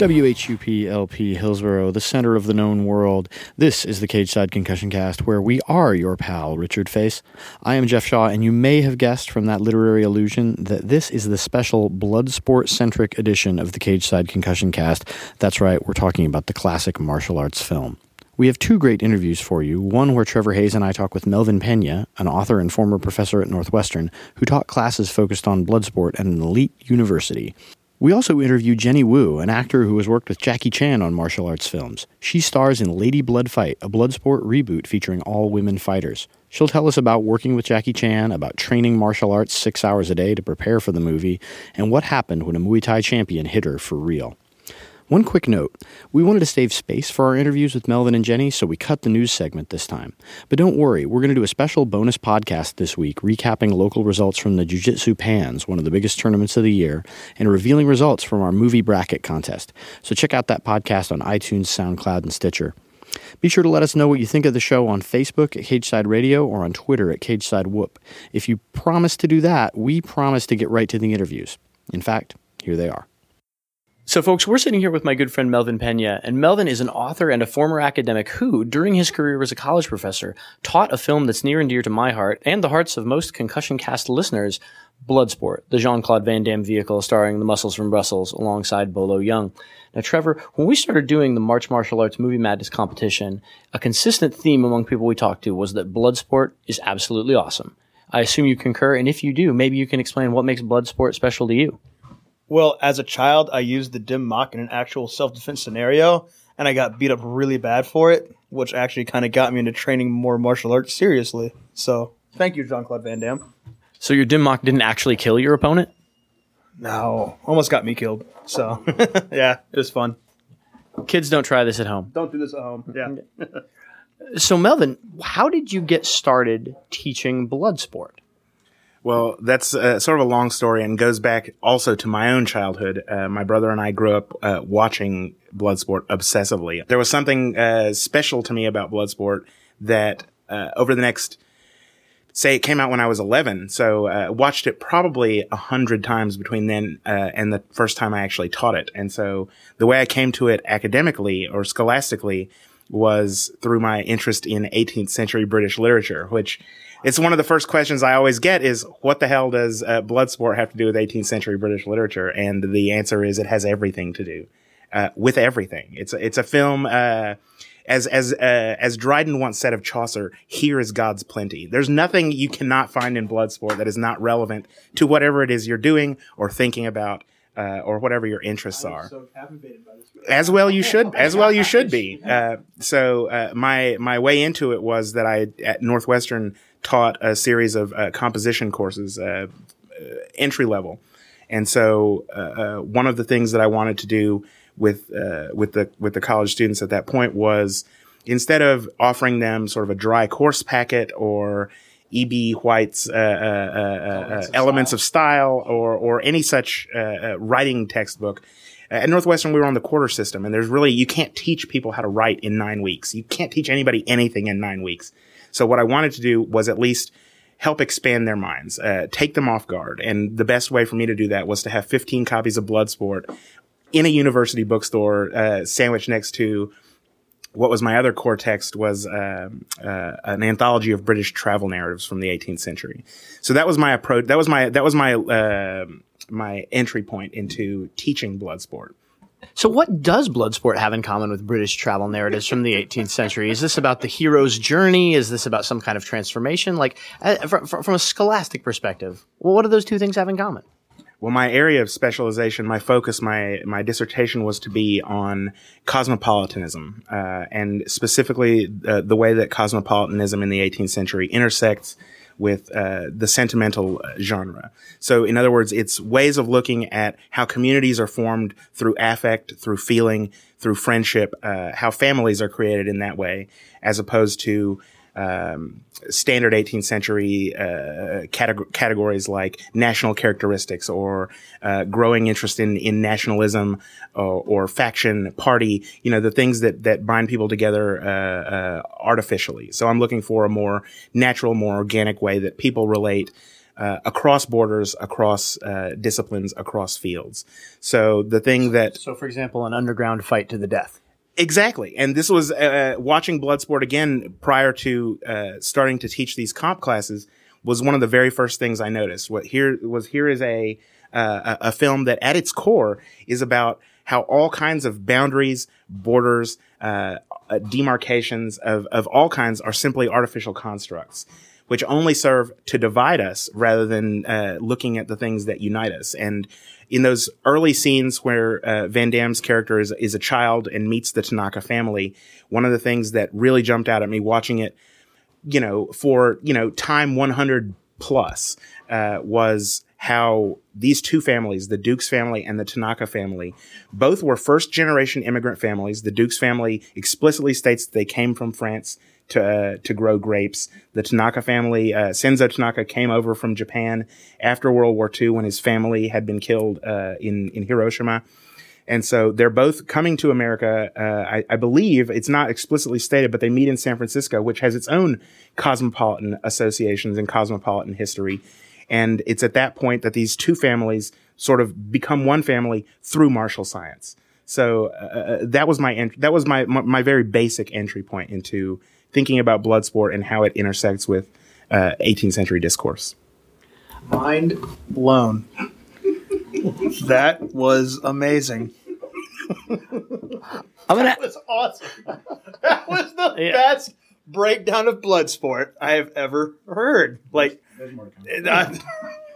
WHUP LP Hillsboro, the center of the known world. This is the Cage Side Concussion Cast, where we are your pal, Richard Face. I am Jeff Shaw, and you may have guessed from that literary allusion that this is the special Bloodsport centric edition of the Cage Side Concussion Cast. That's right, we're talking about the classic martial arts film. We have two great interviews for you. One where Trevor Hayes and I talk with Melvin Pena, an author and former professor at Northwestern, who taught classes focused on blood sport at an elite university. We also interview Jenny Wu, an actor who has worked with Jackie Chan on martial arts films. She stars in Lady Blood Fight, a Bloodsport reboot featuring all women fighters. She'll tell us about working with Jackie Chan, about training martial arts six hours a day to prepare for the movie, and what happened when a Muay Thai champion hit her for real. One quick note we wanted to save space for our interviews with Melvin and Jenny, so we cut the news segment this time. But don't worry, we're going to do a special bonus podcast this week recapping local results from the Jiu Jitsu Pans, one of the biggest tournaments of the year, and revealing results from our movie bracket contest. So check out that podcast on iTunes, SoundCloud, and Stitcher. Be sure to let us know what you think of the show on Facebook at Cageside Radio or on Twitter at Cageside Whoop. If you promise to do that, we promise to get right to the interviews. In fact, here they are. So, folks, we're sitting here with my good friend Melvin Pena, and Melvin is an author and a former academic who, during his career as a college professor, taught a film that's near and dear to my heart and the hearts of most concussion cast listeners Bloodsport, the Jean Claude Van Damme vehicle starring the muscles from Brussels alongside Bolo Yeung. Now, Trevor, when we started doing the March Martial Arts Movie Madness competition, a consistent theme among people we talked to was that Bloodsport is absolutely awesome. I assume you concur, and if you do, maybe you can explain what makes Bloodsport special to you. Well, as a child, I used the dim mak in an actual self defense scenario, and I got beat up really bad for it, which actually kind of got me into training more martial arts seriously. So, thank you, Jean Claude Van Damme. So, your dim mak didn't actually kill your opponent? No, almost got me killed. So, yeah, it was fun. Kids don't try this at home. Don't do this at home. Yeah. so, Melvin, how did you get started teaching blood sport? Well, that's uh, sort of a long story and goes back also to my own childhood. Uh, my brother and I grew up uh, watching Bloodsport obsessively. There was something uh, special to me about Bloodsport that uh, over the next, say, it came out when I was 11, so uh, watched it probably a hundred times between then and the first time I actually taught it. And so the way I came to it academically or scholastically was through my interest in 18th century British literature, which it's one of the first questions I always get is what the hell does uh, Bloodsport have to do with 18th century British literature? And the answer is it has everything to do uh, with everything. It's a, it's a film. Uh, as as uh, as Dryden once said of Chaucer, "Here is God's plenty." There's nothing you cannot find in Bloodsport that is not relevant to whatever it is you're doing or thinking about. Uh, or whatever your interests are. So as well, you should. As well, you should be. Uh, so uh, my my way into it was that I at Northwestern taught a series of uh, composition courses, uh, uh entry level. And so, uh, uh, one of the things that I wanted to do with with the with the college students at that point was instead of offering them sort of a dry course packet or E.B. White's uh, uh, uh, elements, of, style or or any such writing textbook. At Northwestern, we were on the quarter system, and there's really you can't teach people how to write in nine weeks. You can't teach anybody anything in nine weeks. So what I wanted to do was at least help expand their minds, uh, take them off guard. And the best way for me to do that was to have 15 copies of Bloodsport in a university bookstore, uh, sandwiched next to what was my other core text was uh, uh, an anthology of British travel narratives from the 18th century. So that was my approach. That was my that was my uh, my entry point into teaching Bloodsport. So, what does Bloodsport have in common with British travel narratives from the 18th century? Is this about the hero's journey? Is this about some kind of transformation? Like, uh, from, a scholastic perspective, what do those two things have in common? Well, my area of specialization, my focus, my my dissertation was to be on cosmopolitanism, uh, and specifically uh, the way that cosmopolitanism in the 18th century intersects with uh, the sentimental uh, genre. So, in other words, it's ways of looking at how communities are formed through affect, through feeling, through friendship, uh, how families are created in that way, as opposed to um, standard 18th century uh, categ- categories like national characteristics or uh, growing interest in, in nationalism or, or, faction party you know the things that that bind people together uh, uh artificially so i'm looking for a more natural more organic way that people relate uh, across borders, across uh, disciplines, across fields. So the thing that so, for example, an underground fight to the death. Exactly. And this was uh, watching Bloodsport again prior to uh, starting to teach these comp classes was one of the very first things I noticed. What here was here is a uh, a film that at its core is about how all kinds of boundaries, borders, uh, uh, demarcations of, of all kinds are simply artificial constructs, which only serve to divide us rather than uh, looking at the things that unite us. And in those early scenes where uh, Van Damme's character is, is a child and meets the Tanaka family, one of the things that really jumped out at me watching it, you know, for, you know, time 100 plus, uh, was how these two families, the Dux family and the Tanaka family, both were first generation immigrant families. The Dux family explicitly states that they came from France to uh, to grow grapes. The Tanaka family, uh, Senzo Tanaka, came over from Japan after World War II when his family had been killed uh, in in Hiroshima. And so they're both coming to America. Uh, I, I, believe it's not explicitly stated, but they meet in San Francisco, which has its own cosmopolitan associations and cosmopolitan history. And it's at that point that these two families sort of become one family through martial science. So uh, uh that was my ent- that was my, my, my very basic entry point into thinking about Bloodsport and how it intersects with uh, 18th century discourse. Mind blown. that was amazing. I'm gonna. That was awesome. That was the yeah. best breakdown of Bloodsport I have ever heard. Like,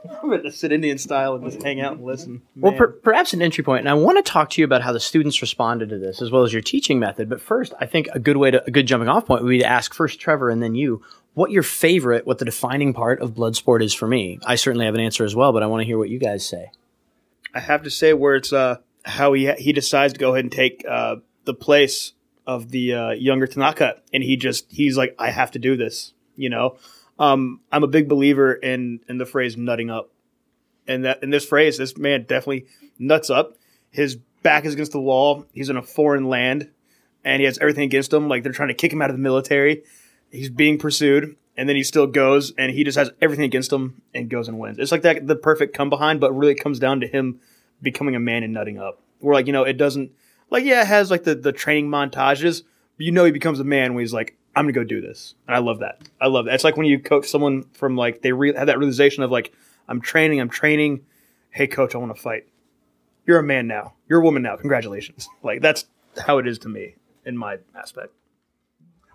I'm going to sit Indian style and just hang out and listen. Man. Well, per- perhaps an entry point, and I want to talk to you about how the students responded to this, as well as your teaching method. But first, I think a good way to a good jumping off point would be to ask first Trevor and then you what your favorite, what the defining part of Bloodsport is for me. I certainly have an answer as well, but I want to hear what you guys say. I have to say where it's uh, how he he decides to go ahead and take uh, the place of the uh, younger Tanaka, and he just he's like, I have to do this, you know. Um, I'm a big believer in in the phrase "nutting up," and that in this phrase, this man definitely nuts up. His back is against the wall. He's in a foreign land, and he has everything against him. Like they're trying to kick him out of the military. He's being pursued, and then he still goes, and he just has everything against him, and goes and wins. It's like that the perfect come behind, but really it comes down to him becoming a man and nutting up. Where like you know it doesn't like yeah it has like the the training montages, but you know he becomes a man when he's like I'm gonna go do this. And I love that. I love that. It's like when you coach someone from like they re- have that realization of like I'm training, I'm training. Hey, coach, I want to fight. You're a man now. You're a woman now. Congratulations. Like that's how it is to me in my aspect.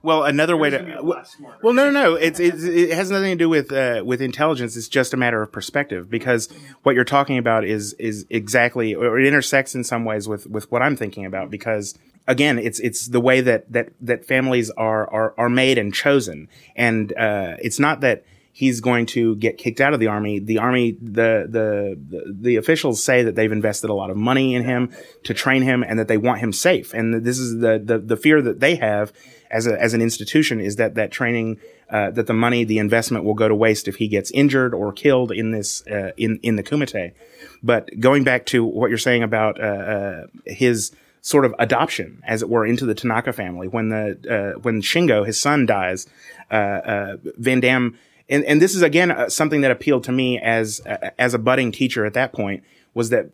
Well, another way to well, well, no, no, no. It's, it's, it has nothing to do with uh, with intelligence. It's just a matter of perspective because what you're talking about is is exactly or it intersects in some ways with with what I'm thinking about because again, it's it's the way that that that families are are are made and chosen, and uh, it's not that he's going to get kicked out of the army. The army, the, the, the, the, officials say that they've invested a lot of money in him to train him and that they want him safe. And this is the, the, the fear that they have as a, as an institution is that that training, uh, that the money, the investment will go to waste if he gets injured or killed in this, uh, in, in the Kumite. But going back to what you're saying about, uh, uh his, sort of adoption, as it were, into the Tanaka family. When the uh, when Shingo, his son, dies, uh, uh, Van Damme, and, and this is again uh, something that appealed to me as uh, as a budding teacher at that point was that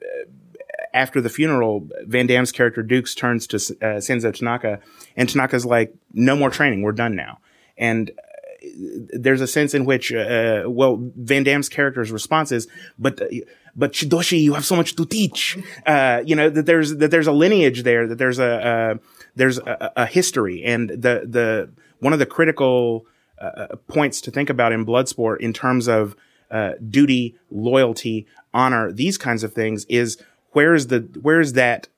after the funeral, Van Damme's character Dux turns to uh, Senzo Tanaka, and Tanaka's like, "No more training, we're done now." And uh, there's a sense in which, uh, well, Van Damme's character's response is, "But." but Shidoshi, you have so much to teach. Uh, you know, that there's, that there's a lineage there, that there's a, there's a, a, history. And the, the, one of the critical, uh, points to think about in Bloodsport in terms of, uh, duty, loyalty, honor these kinds of things is where is the where is that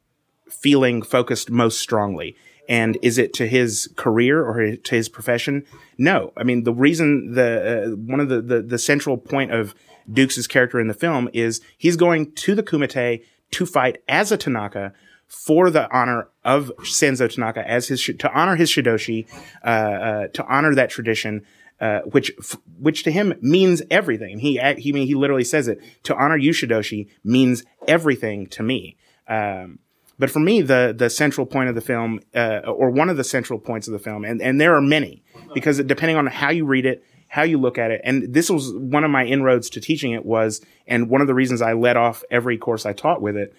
feeling focused most strongly? And is it to his career or to his profession? No. I mean, the reason the uh, one of the, the the central point of Dukes' character in the film is he's going to the Kumite to fight as a Tanaka for the honor of Senzo Tanaka as his to honor his Shidoshi, uh, uh, to honor that tradition, uh, which which to him means everything. He he mean he literally says it. To honor you Shidoshi means everything to me. Um, but for me, the the central point of the film, uh, or one of the central points of the film, and and there are many, because depending on how you read it, how you look at it, and this was one of my inroads to teaching it was, and one of the reasons I led off every course I taught with it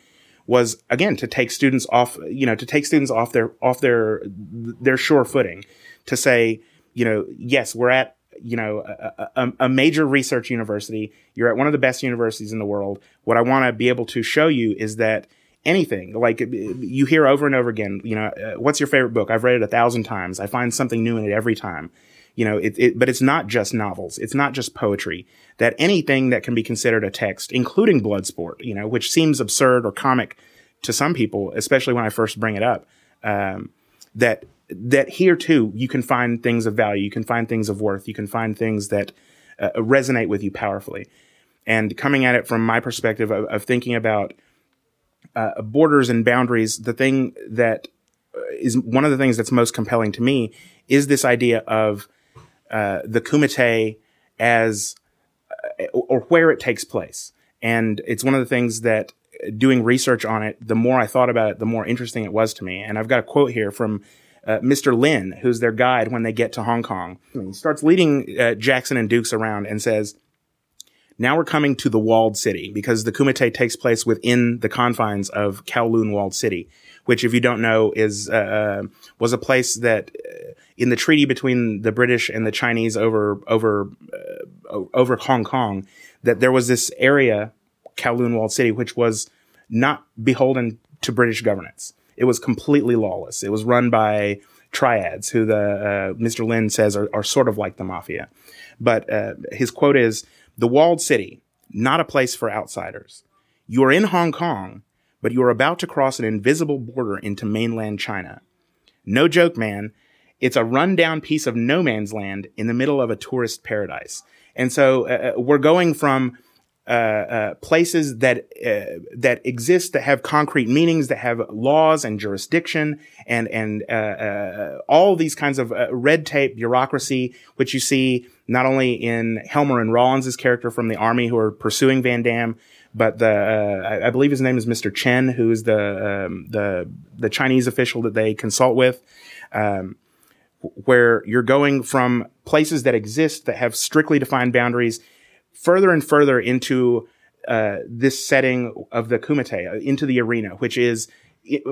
was again to take students off, you know, to take students off their off their their sure footing, to say, you know, yes, we're at you know a, a, a, major research university. You're at one of the best universities in the world. What I want to be able to show you is that anything like you hear over and over again. You know, uh, what's your favorite book? I've read it a thousand times. I find something new in it every time. You know, it, it, but it's not just novels. It's not just poetry. That anything that can be considered a text, including Bloodsport, you know, which seems absurd or comic to some people, especially when I first bring it up, um, that that here too you can find things of value, you can find things of worth, you can find things that uh, resonate with you powerfully. And coming at it from my perspective of, of thinking about uh, borders and boundaries, the thing that uh, one of the things that's most compelling to me is this idea of uh, the kumite as uh, or where it takes place. And it's one of the things that doing research on it, the more I thought about it, the more interesting it was to me. And I've got a quote here from uh, Mr. Lin, who's their guide when they get to Hong Kong. He starts leading uh, Jackson and Dux around and says, now we're coming to the walled city because the Kumite takes place within the confines of Kowloon walled city, which, if you don't know, is uh, was a place that in the treaty between the British and the Chinese over over uh, over Hong Kong that there was this area, Kowloon Walled City, which was not beholden to British governance. It was completely lawless. It was run by triads, who the uh, Mr. Lin says are, are, sort of like the mafia. But uh, his quote is: "The walled city, not a place for outsiders. You are in Hong Kong, but you are about to cross an invisible border into mainland China. No joke, man." It's a rundown piece of no man's land in the middle of a tourist paradise. And so uh, uh we're going from uh, uh, places that uh, that exist that have concrete meanings, that have laws and jurisdiction, and and uh, all these kinds of red tape bureaucracy, which you see not only in Helmer and Rawlins' character from the army who are pursuing Van Damme, but the I, I, believe his name is Mr. Chen, who is the um, the the Chinese official that they consult with. Um, where you're going from places that exist that have strictly defined boundaries further and further into uh, this setting of the kumite, uh, into the arena, which is,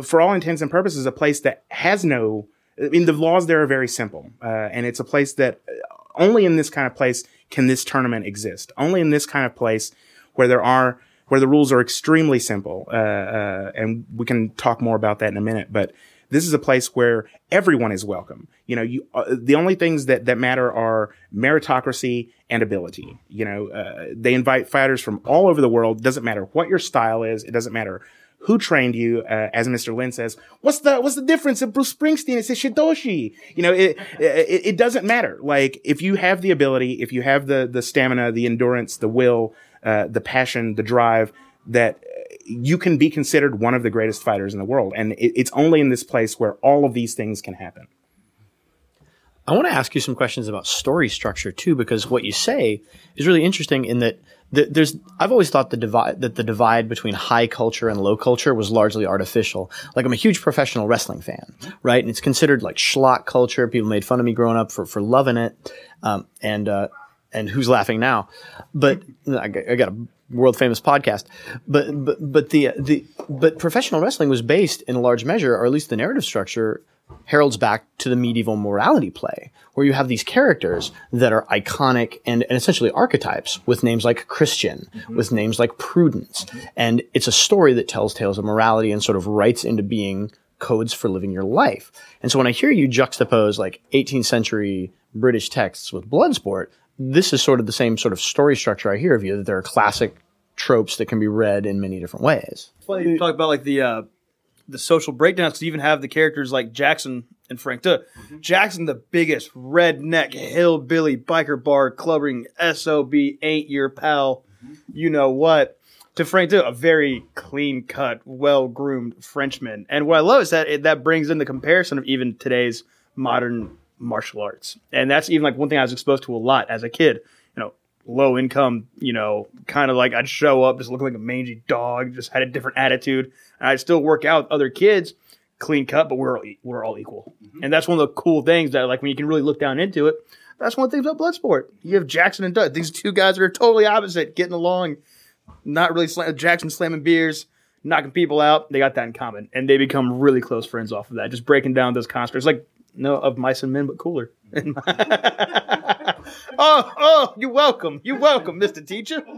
for all intents and purposes, a place that has no. I mean, the laws there are very simple, uh, and it's a place that uh, only in this kind of place can this tournament exist. Only in this kind of place where there are where the rules are extremely simple, uh, uh, and we can talk more about that in a minute. But this is a place where everyone is welcome. You know, you, uh, the only things that, that matter are meritocracy and ability. You know, uh, they invite fighters from all over the world. Doesn't matter what your style is. It doesn't matter who trained you, uh, as Mr. Lin says, what's the, what's the difference of Bruce Springsteen? It's a Shidoshi. You know, it, it, it, doesn't matter. Like, if you have the ability, if you have the, the stamina, the endurance, the will, uh, the passion, the drive, that you can be considered one of the greatest fighters in the world. And it, it's only in this place where all of these things can happen. I want to ask you some questions about story structure too, because what you say is really interesting in that the, there's, I've always thought the divide, that the divide between high culture and low culture was largely artificial. Like I'm a huge professional wrestling fan, right? And it's considered like schlock culture. People made fun of me growing up for, for loving it. Um, and, uh, and who's laughing now? But I got, I got a world famous podcast. But but but the the but professional wrestling was based in a large measure, or at least the narrative structure heralds back to the medieval morality play, where you have these characters that are iconic and, and essentially archetypes with names like Christian, mm-hmm. with names like Prudence. And it's a story that tells tales of morality and sort of writes into being codes for living your life. And so when I hear you juxtapose like 18th century British texts with Bloodsport, this is sort of the same sort of story structure I hear of you that there are classic tropes that can be read in many different ways. funny you talk about like the uh, the social breakdowns because you even have the characters like Jackson and Frank Dux. Jackson, the biggest redneck hillbilly biker bar clubbing sob ain't your pal. You know what? To Frank Dux, a very clean cut, well groomed Frenchman. And what I love is that it, that brings in the comparison of even today's modern martial arts. And that's even like one thing I was exposed to a lot as a kid. You know, low income, you know, kind of like I'd show up just looking like a mangy dog, just had a different attitude. And I'd still work out with other kids, clean cut, but we're all, we're all equal. Mm-hmm. And that's one of the cool things that like when you can really look down into it. That's one of the things about Bloodsport. You have Jackson and Dux. These two guys are totally opposite, getting along, not really slam- Jackson slamming beers, knocking people out. They got that in common, and they become really close friends off of that. Just breaking down those constructs, like no of mice and men, but cooler. oh, oh, you're welcome. You're welcome, Mister Teacher.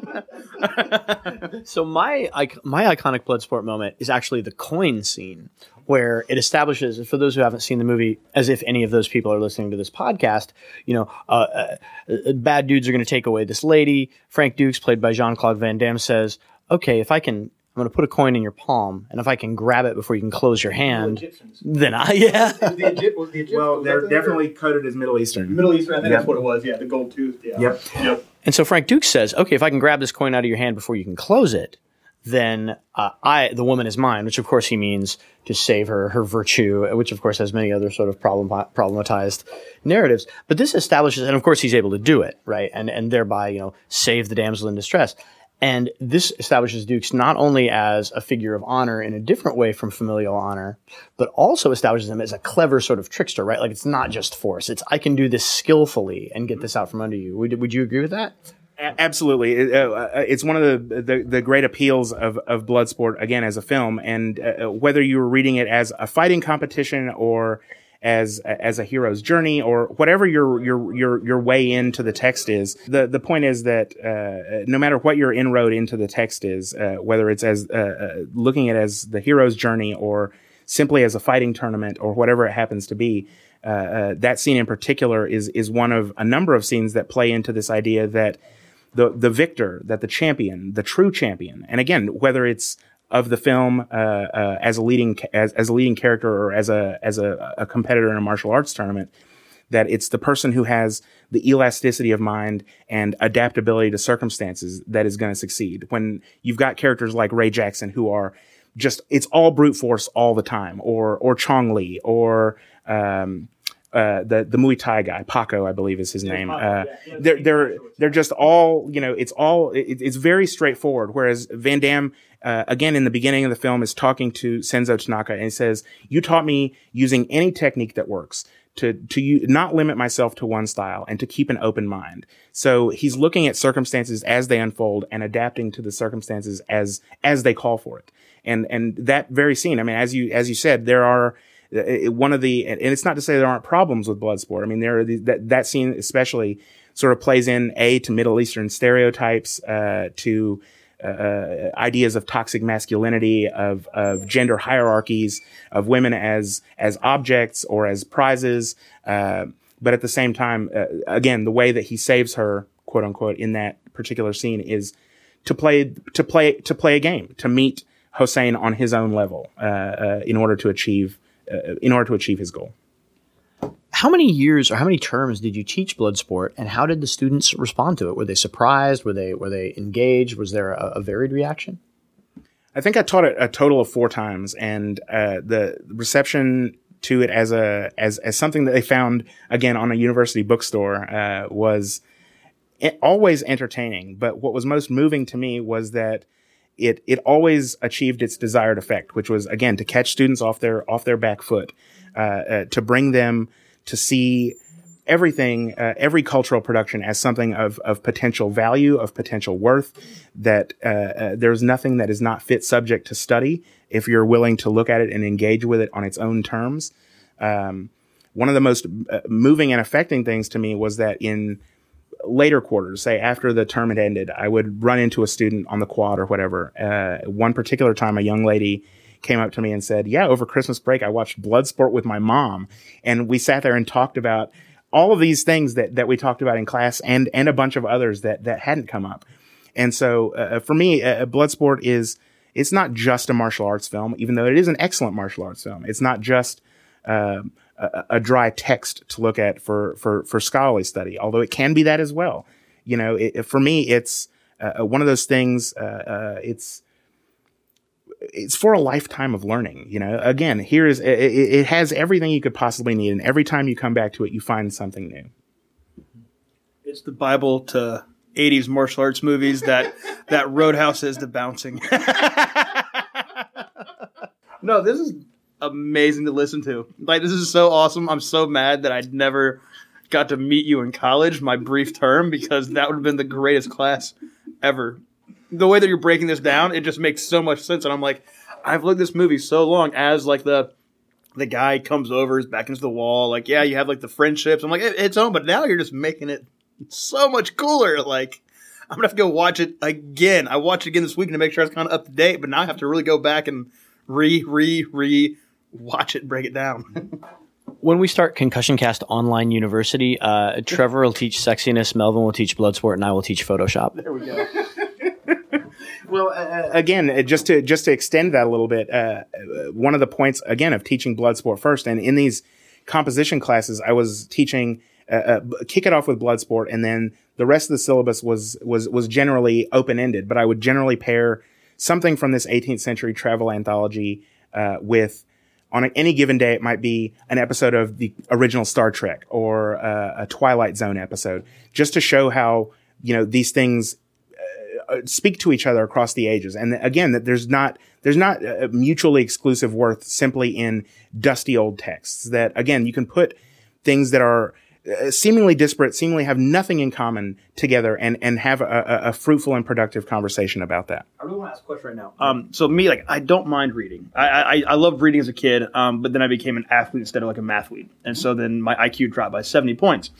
So my my iconic Bloodsport moment is actually the coin scene, where it establishes, for those who haven't seen the movie, as if any of those people are listening to this podcast, you know, uh, uh, uh, bad dudes are going to take away this lady. Frank Dux, played by Jean Claude Van Damme, says, "Okay, if I can." I'm going to put a coin in your palm, and if I can grab it before you can close your hand, then I yeah. the Egypt, Well, they're definitely coded as Middle Eastern. Middle Eastern. I think Yep. that's what it was. Yeah, the gold tooth. Yeah. Yep. Yep. And so Frank Duke says, "Okay, if I can grab this coin out of your hand before you can close it, then uh, I, the woman is mine." Which, of course, he means to save her, her virtue, which, of course, has many other sort of problem, problematized narratives. But this establishes, and of course, he's able to do it, right, and and thereby, you know, save the damsel in distress. And this establishes Dux not only as a figure of honor in a different way from familial honor, but also establishes him as a clever sort of trickster, right? Like it's not just force; it's I can do this skillfully and get this out from under you. Would, would you agree with that? Absolutely, uh, uh, it's one of the, the the great appeals of of Bloodsport again as a film, and uh, whether you were reading it as a fighting competition or as as a hero's journey or whatever your your your your way into the text is, the the point is that uh, no matter what your inroad into the text is, uh, whether it's as uh, uh, looking at it as the hero's journey or simply as a fighting tournament or whatever it happens to be. Uh, uh, that scene in particular is is one of a number of scenes that play into this idea that the the victor, that the champion, the true champion, and again, whether it's of the film uh, uh, as a leading as, as a leading character or as a as a, a competitor in a martial arts tournament, that it's the person who has the elasticity of mind and adaptability to circumstances that is going to succeed. When you've got characters like Ray Jackson who are just it's all brute force all the time, or or Chong Li, or um, uh, the the Muay Thai guy, Paco, I believe is his name. Uh, they're they're they're just all you know. It's all it, it's very straightforward. Whereas Van Damme, uh, again in the beginning of the film, is talking to Senzo Tanaka and says, "You taught me using any technique that works." To, to you, not limit myself to one style and to keep an open mind. So he's looking at circumstances as they unfold and adapting to the circumstances as, as they call for it. And, and that very scene, I mean, as you, as you said, there are, uh, one of the, and it's not to say there aren't problems with Bloodsport. I mean, there are these, that, that scene especially sort of plays in A to Middle Eastern stereotypes, uh, to, uh, ideas of toxic masculinity, of, of gender hierarchies, of women as, as objects or as prizes. Uh, but at the same time, uh, again, the way that he saves her, quote unquote, in that particular scene is to play, to play, to play a game, to meet Hossein on his own level, uh, uh, in order to achieve, uh, in order to achieve his goal. How many years or how many terms did you teach Bloodsport, and how did the students respond to it? Were they surprised? Were they were they engaged? Was there a, a varied reaction? I think I taught it a total of four times, and uh, the reception to it as a as as something that they found again on a university bookstore uh, was e- always entertaining. But what was most moving to me was that it it always achieved its desired effect, which was again to catch students off their off their back foot, uh, uh, to bring them to see everything, uh, every cultural production as something of, of potential value, of potential worth, that uh, uh, there's nothing that is not fit subject to study if you're willing to look at it and engage with it on its own terms. Um, one of the most uh, moving and affecting things to me was that in later quarters, say after the term had ended, I would run into a student on the quad or whatever. Uh, one particular time, a young lady came up to me and said, Yeah, over Christmas break, I watched Bloodsport with my mom. And we sat there and talked about all of these things that, that we talked about in class and, and a bunch of others that, that hadn't come up. And so uh, for me, uh, Bloodsport is it's not just a martial arts film, even though it is an excellent martial arts film. It's not just uh, a, a, dry text to look at for for for scholarly study, although it can be that as well. You know, it, for me, it's uh, one of those things. Uh, uh, it's it's for a lifetime of learning. You know, again, here is it, it, has everything you could possibly need, and every time you come back to it, you find something new. It's the Bible to '80s martial arts movies that that Roadhouse is the bouncing. no, this is amazing to listen to. Like this is so awesome. I'm so mad that I never got to meet you in college, my brief term, because that would have been the greatest class ever. The way that you're breaking this down, it just makes so much sense. And I'm like, I've looked this movie so long as like the the guy comes over, is back into the wall. Like, yeah, you have like the friendships. I'm like, it, it's on, but now you're just making it so much cooler. Like, I'm gonna have to go watch it again. I watched it again this weekend to make sure I was kind of up to date, but now I have to really go back and re, re, re watch it, break it down. when we start Concussion Cast Online University, uh, Trevor will teach sexiness, Melvin will teach Bloodsport, and I will teach Photoshop. There we go. well, uh, uh, again, uh, just to just to extend that a little bit, uh, one of the points again of teaching Bloodsport first, and in these composition classes, I was teaching uh, kick it off with Bloodsport, and then the rest of the syllabus was was was generally open ended. But I would generally pair something from this 18th century travel anthology with on any given day, it might be an episode of the original Star Trek or uh, a Twilight Zone episode, just to show how you know these things uh, uh speak to each other across the ages. And again, that there's not there's not mutually exclusive worth simply in dusty old texts. That again, you can put things that are seemingly disparate, seemingly have nothing in common together, and and have a, a, fruitful and productive conversation about that. I really want to ask a question right now. Um, so me, like, I don't mind reading. I I, I loved reading as a kid, um, but then I became an athlete instead of like a mathlete, and so then my IQ dropped by seventy points.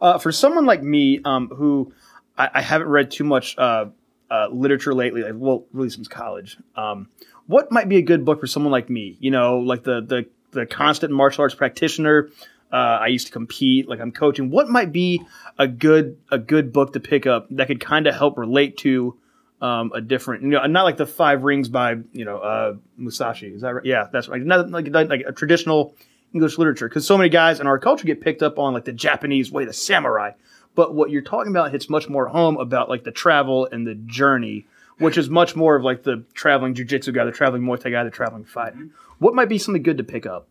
Uh, for someone like me, um, who I, I, haven't read too much uh, uh, literature lately, like, well, really since college. Um, what might be a good book for someone like me? You know, like the the the constant martial arts practitioner uh, I used to compete, like I'm coaching. What might be a good a good book to pick up that could kind of help relate to um, a different, you know, not like the Five Rings by you know uh, Musashi. Is that right? Yeah, that's right. Not like like a traditional English literature because so many guys in our culture get picked up on like the Japanese way, the samurai. But what you're talking about hits much more home about like the travel and the journey, which is much more of like the traveling jujitsu guy, the traveling Muay Thai guy, the traveling fighter. What might be something good to pick up?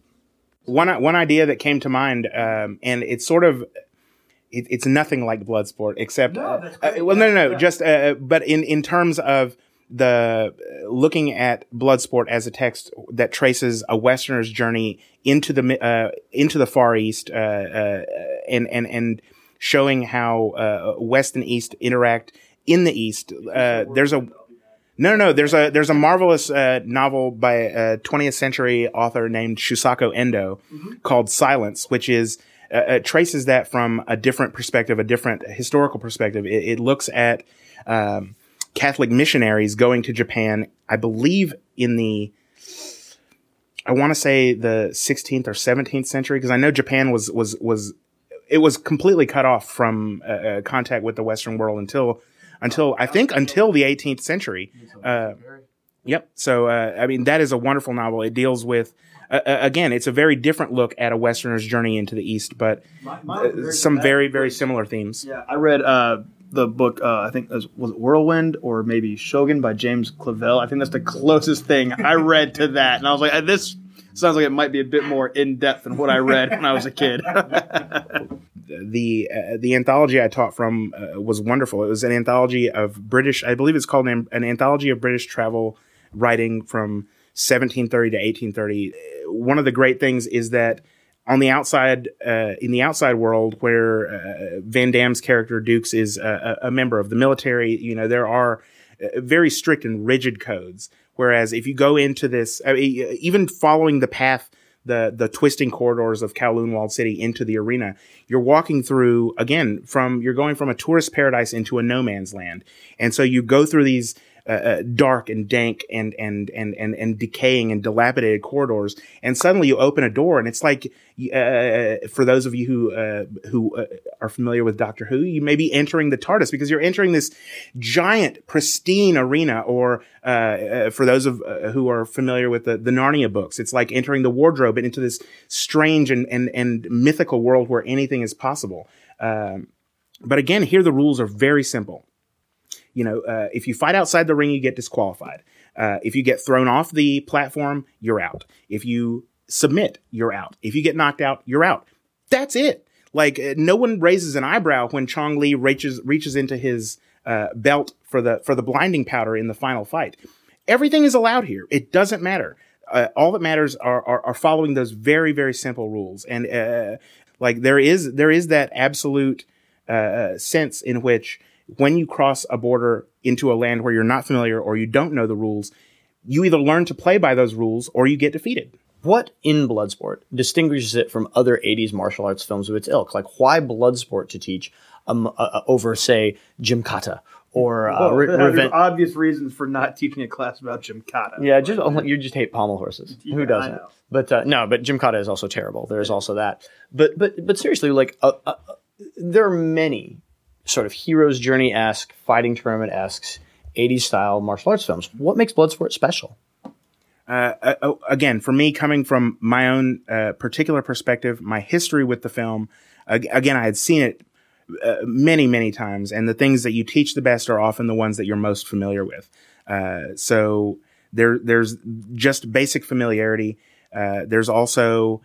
One one idea that came to mind, um, and it's sort of it, it's nothing like Bloodsport, except no, uh, uh, well, no, no, no, yeah. just uh, but in in terms of the uh, looking at Bloodsport as a text that traces a Westerner's journey into the uh, into the Far East, uh, and and and showing how West and East interact in the East. there's a no, no, no. There's a there's a marvelous uh, novel by a 20th century author named Shusaku Endo mm-hmm. called Silence, which is uh, uh, traces that from a different perspective, a different historical perspective. It, it looks at um, Catholic missionaries going to Japan, I believe, in the I want to say the 16th or 17th century, because I know Japan was was was it was completely cut off from uh, uh contact with the Western world until until I think until the 18th century. Uh, yep. So uh, I mean that is a wonderful novel. It deals with uh, uh again, it's a very different look at a Westerner's journey into the East, but uh, some very very similar themes. Yeah, I read uh, the book. I think was, was it Whirlwind or maybe Shogun by James Clavell. I think that's the closest thing I read to that, and I was like, this sounds like it might be a bit more in depth than what I read when I was a kid. the uh, the anthology I taught from uh, was wonderful. It was an anthology of British, I believe it's called an, an anthology of British travel writing from 1730 to 1830. One of the great things is that on the outside, uh, in the outside world, where uh, Van Damme's character Dux is a, a, member of the military, you know there are uh, Uh, very strict and rigid codes. Whereas if you go into this, I mean, even following the path the the twisting corridors of Kowloon Walled City into the arena. You're walking through again from you're going from a tourist paradise into a no man's land, and so you go through these uh, uh, dark and dank and, and, and, and, and decaying and dilapidated corridors. And suddenly you open a door and it's like, uh, for those of you who, uh, who uh, are familiar with Doctor Who, you may be entering the TARDIS because you're entering this giant, pristine arena. Or, for those of who are familiar with the, the Narnia books, it's like entering the wardrobe into this strange and, and, and mythical world where anything is possible. Um, but again, here the rules are very simple you know, uh, if you fight outside the ring, you get disqualified. Uh, if you get thrown off the platform, you're out. If you submit, you're out. If you get knocked out, you're out. That's it. Like uh, no one raises an eyebrow when Chong Li reaches reaches into his uh, belt for the for the blinding powder in the final fight. Everything is allowed here. It doesn't matter. Uh, all that matters are, are, are following those very very simple rules. And uh, like there is there is that absolute sense in which when you cross a border into a land where you're not familiar or you don't know the rules, you either learn to play by those rules or you get defeated. What in Bloodsport distinguishes it from other 80s martial arts films of its ilk? Like, why Bloodsport to teach um, uh, uh over, say, Gymkata or uh, well, re- obvious reasons for not teaching a class about Gymkata. Yeah, just you just hate pommel horses. Yeah, Who doesn't? But uh, no, but Gymkata is also terrible. There's also that. But but but seriously, like uh, uh, there are many sort of hero's journey esque, fighting tournament esque, 80s style martial arts films. What makes Bloodsport special? Uh, uh, oh, again, for me, coming from my own uh, particular perspective, my history with the film, again, I had seen it uh, many, many times, and the things that you teach the best are often the ones that you're most familiar with. Uh, so there, there's just basic familiarity. Uh, there's also,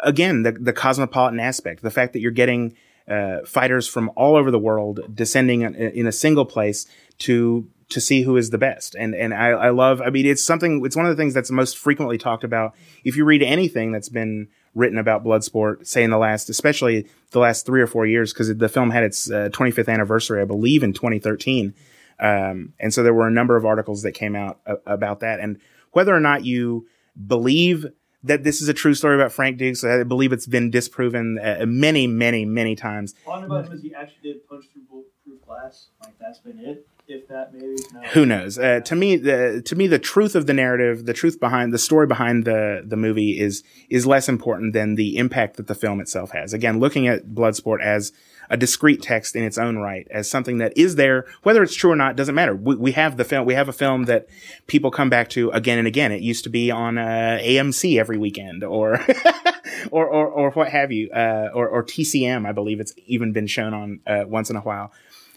again, the, the cosmopolitan aspect, the fact that you're getting uh, fighters from all over the world descending in, in, a single place to to see who is the best. And and I, I love. I mean, it's something. It's one of the things that's most frequently talked about. If you read anything that's been written about Bloodsport, say in the last, especially the last three or four years, because the film had its uh, 25th anniversary, I believe, in 2013. Um, and so there were a number of articles that came out a- about that. And whether or not you believe that this is a true story about Frank Dux. I believe it's been disproven uh, many, many, many times. On about him is he actually did punch through bulletproof glass. Like that's been it. That maybe. No. Who knows? Uh, to me, the to me the truth of the narrative, the truth behind the story behind the the movie is is less important than the impact that the film itself has. Again, looking at Bloodsport as a discrete text in its own right as something that is there, whether it's true or not, doesn't matter. We, we have the film, we have a film that people come back to again and again. It used to be on uh, AMC every weekend or, or, or, or, what have you, uh, or, or TCM, I believe it's even been shown on uh, once in a while.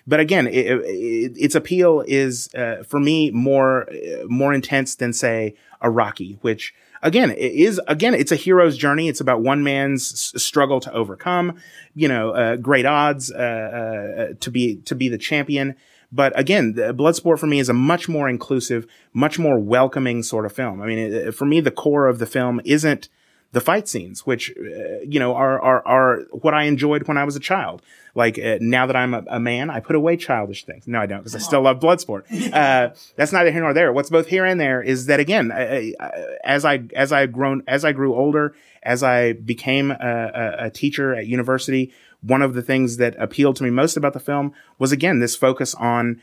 But again, it, it, its appeal is uh, for me more more intense than say a Rocky, which again, it is again, it's a hero's journey. It's about one man's s- struggle to overcome, you know, uh, great odds uh, uh, to be to be the champion. But again, Bloodsport for me is a much more inclusive, much more welcoming sort of film. I mean, it, for me, the core of the film isn't the fight scenes, which uh, you know are are are what I enjoyed when I was a child. Like uh, now that I'm a, a, man, I put away childish things. No, I don't, because I still love Bloodsport. Uh, that's neither here nor there. What's both here and there is that again, I, I, as I as I grown as I grew older, as I became a, a, a teacher at university, one of the things that appealed to me most about the film was again this focus on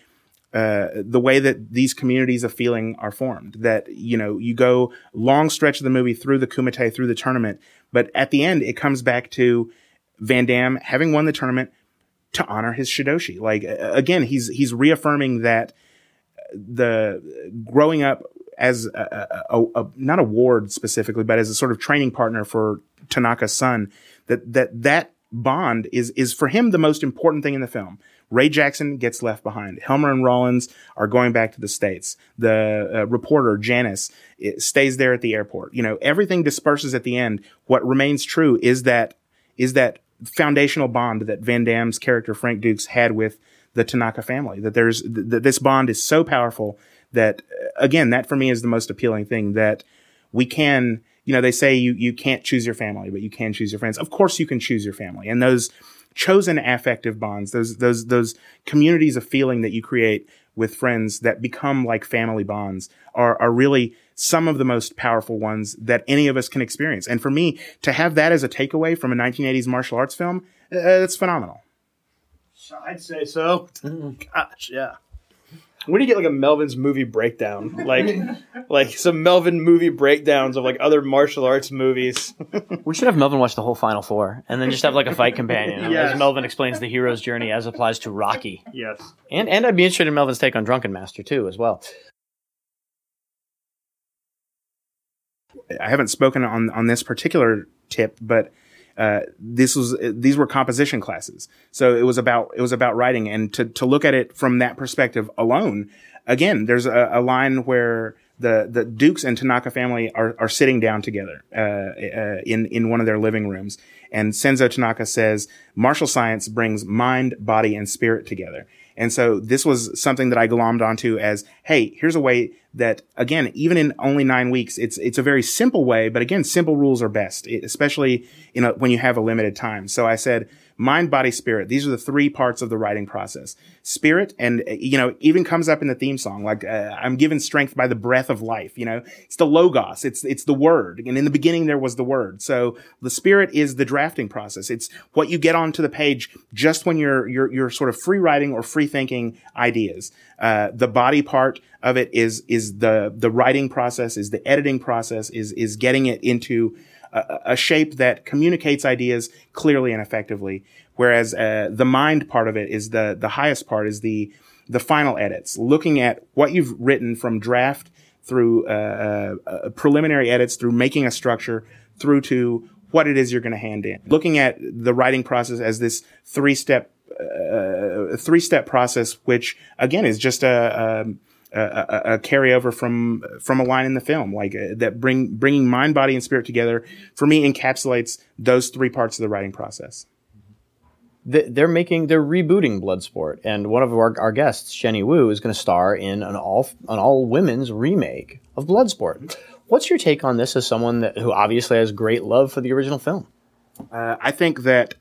uh, the way that these communities of feeling are formed. That, you know, you go long stretch of the movie through the Kumite, through the tournament, but at the end, it comes back to Van Damme having won the tournament to honor his Shidoshi. Like, again, he's, he's reaffirming that the growing up as a, a, a, not a ward specifically, but as a sort of training partner for Tanaka's son, that, that, that bond is, is for him the most important thing in the film Ray Jackson gets left behind. Helmer and Rawlins are going back to the States. The uh, reporter, Janice, stays there at the airport. You know, everything disperses at the end. What remains true is that, is that foundational bond that Van Damme's character, Frank Dux, had with the Tanaka family. That there's, that this bond is so powerful that, uh, again, that for me is the most appealing thing that we can, you know, they say you, you can't choose your family, but you can choose your friends. Of course you can choose your family. And those, chosen affective bonds, those, those, those communities of feeling that you create with friends that become like family bonds are, are really some of the most powerful ones that any of us can experience. And for me, to have that as a takeaway from a 1980s martial arts film, uh, that's phenomenal. I'd say so. Gosh, yeah. We need to get like a Melvin's movie breakdown, like like some Melvin movie breakdowns of like other martial arts movies. We should have Melvin watch the whole Final Four and then just have like a fight companion Yes. as Melvin explains the hero's journey as applies to Rocky. yes. And and I'd be interested in Melvin's take on Drunken Master too, as well. I haven't spoken on on this particular tip, but uh, this was these were composition classes, so it was about it was about writing, and to to look at it from that perspective alone, again, there's a, a line where the the Dux and Tanaka family are are sitting down together uh, uh, in in one of their living rooms, and Senzo Tanaka says martial science brings mind, body, and spirit together. And so this was something that I glommed onto as, hey, here's a way that, again, even in only nine weeks, it's it's a very simple way. But again, simple rules are best, especially in a, when you have a limited time. So I said, mind, body, spirit. These are the three parts of the writing process. Spirit, and uh, you know, even comes up in the theme song, like uh, I'm given strength by the breath of life. You know, it's the logos. It's it's the word, and in the beginning there was the word. So the spirit is the drafting process. It's what you get onto the page just when you're you're you're sort of free writing or free thinking ideas. Uh, the body part of it is is the the writing process, is the editing process, is is getting it into a, shape that communicates ideas clearly and effectively. Whereas uh, the mind part of it is the the highest part is the the final edits, looking at what you've written from draft through uh, uh, preliminary edits, through making a structure, through to what it is you're going to hand in. Looking at the writing process as this three step uh, three step process, which again is just a, a, a, a carryover from from a line in the film, like uh, that bring bringing mind, body, and spirit together. For me, encapsulates those three parts of the writing process. They're making, they're rebooting Bloodsport, and one of our, our guests, Jenny Wu, is going to star in an all an all women's remake of Bloodsport. What's your take on this as someone that, who obviously has great love for the original film? Uh, I think that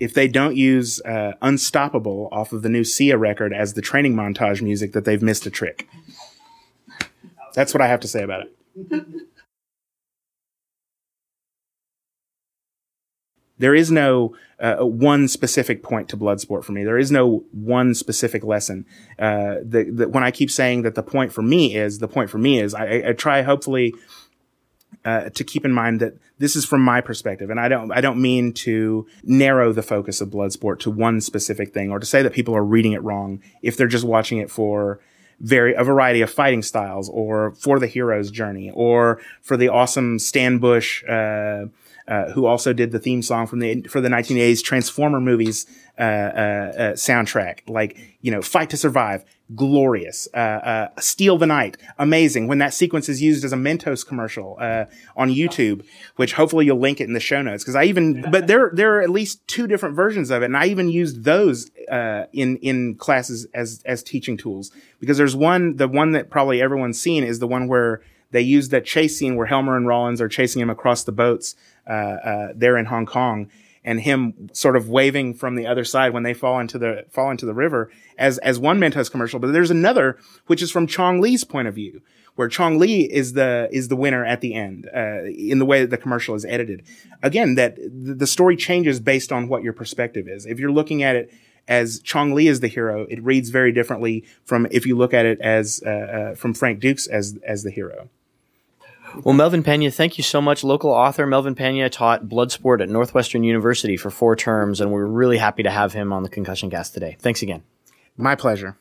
if they don't use uh, "Unstoppable" off of the new Sia record as the training montage music, that they've missed a trick. That's what I have to say about it. There is no uh, one specific point to Bloodsport for me. There is no one specific lesson. Uh, the, the, when I keep saying that the point for me is the point for me is, I, I- I try hopefully uh, to keep in mind that this is from my perspective, and I don't I don't mean to narrow the focus of Bloodsport to one specific thing, or to say that people are reading it wrong if they're just watching it for very a variety of fighting styles, or for the hero's journey, or for the awesome Stan Bush. Uh, uh, who also did the theme song from the for the 1980s Transformer movies uh, uh, uh, soundtrack? Like you know, Fight to Survive, glorious. Uh, uh, Steal the Night, amazing. When that sequence is used as a Mentos commercial uh, on YouTube, which hopefully you'll link it in the show notes, because I even but there there are at least two different versions of it, and I even used those uh, in in classes as as teaching tools because there's one the one that probably everyone's seen is the one where they use that chase scene where Helmer and Rawlins are chasing him across the boats there in Hong Kong, and him sort of waving from the other side when they fall into the fall into the river as as one Mentos commercial. But there's another which is from Chong Li's point of view, where Chong Li is the is the winner at the end uh, in the way that the commercial is edited. Again, that the the story changes based on what your perspective is. If you're looking at it as Chong Li is the hero, it reads very differently from if you look at it as uh, uh, from Frank Dux as as the hero. Well, Melvin Pena, thank you so much. Local author Melvin Pena taught Bloodsport at Northwestern University for four terms, and we're really happy to have him on the Concussion Cast today. Thanks again. My pleasure.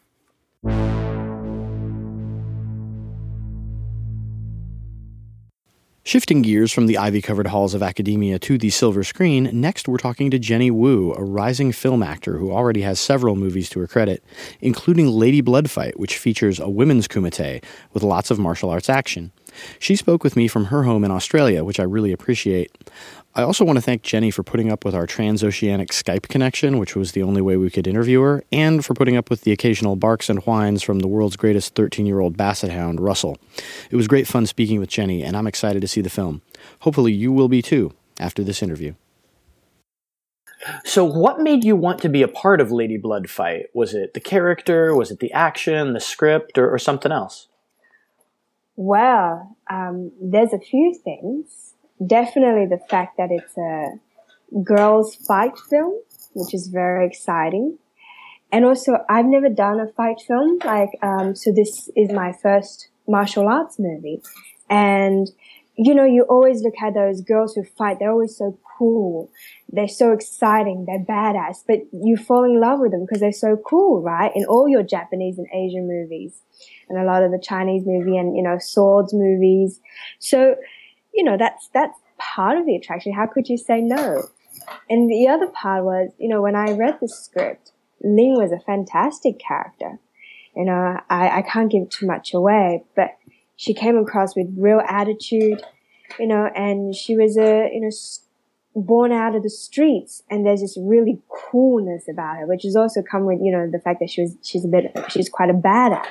Shifting gears from the ivy covered halls of academia to the silver screen, next we're talking to Jenny Wu, a rising film actor who already has several movies to her credit, including Lady Bloodfight, which features a women's kumite with lots of martial arts action. She spoke with me from her home in Australia, which I really appreciate. I also want to thank Jenny for putting up with our transoceanic Skype connection, which was the only way we could interview her, and for putting up with the occasional barks and whines from the world's greatest 13 year old basset hound, Russell. It was great fun speaking with Jenny, and I'm excited to see the film. Hopefully, you will be too after this interview. So, what made you want to be a part of Lady Blood Fight? Was it the character? Was it the action, the script, or, or something else? Well, um, there's a few things. Definitely the fact that it's a girls' fight film, which is very exciting. And also, I've never done a fight film. Like, um, so this is my first martial arts movie. And, you know, you always look at those girls who fight. They're always so cool. They're so exciting. They're badass, but you fall in love with them because they're so cool, right? In all your Japanese and Asian movies and a lot of the Chinese movie and, you know, swords movies. So, you know, that's, that's part of the attraction. How could you say no? And the other part was, you know, when I read the script, Ling was a fantastic character. You know, I, I can't give too much away, but she came across with real attitude, you know, and she was a, you know, born out of the streets and there's this really coolness about her, which has also come with, you know, the fact that she was, she's a bit, she's quite a badass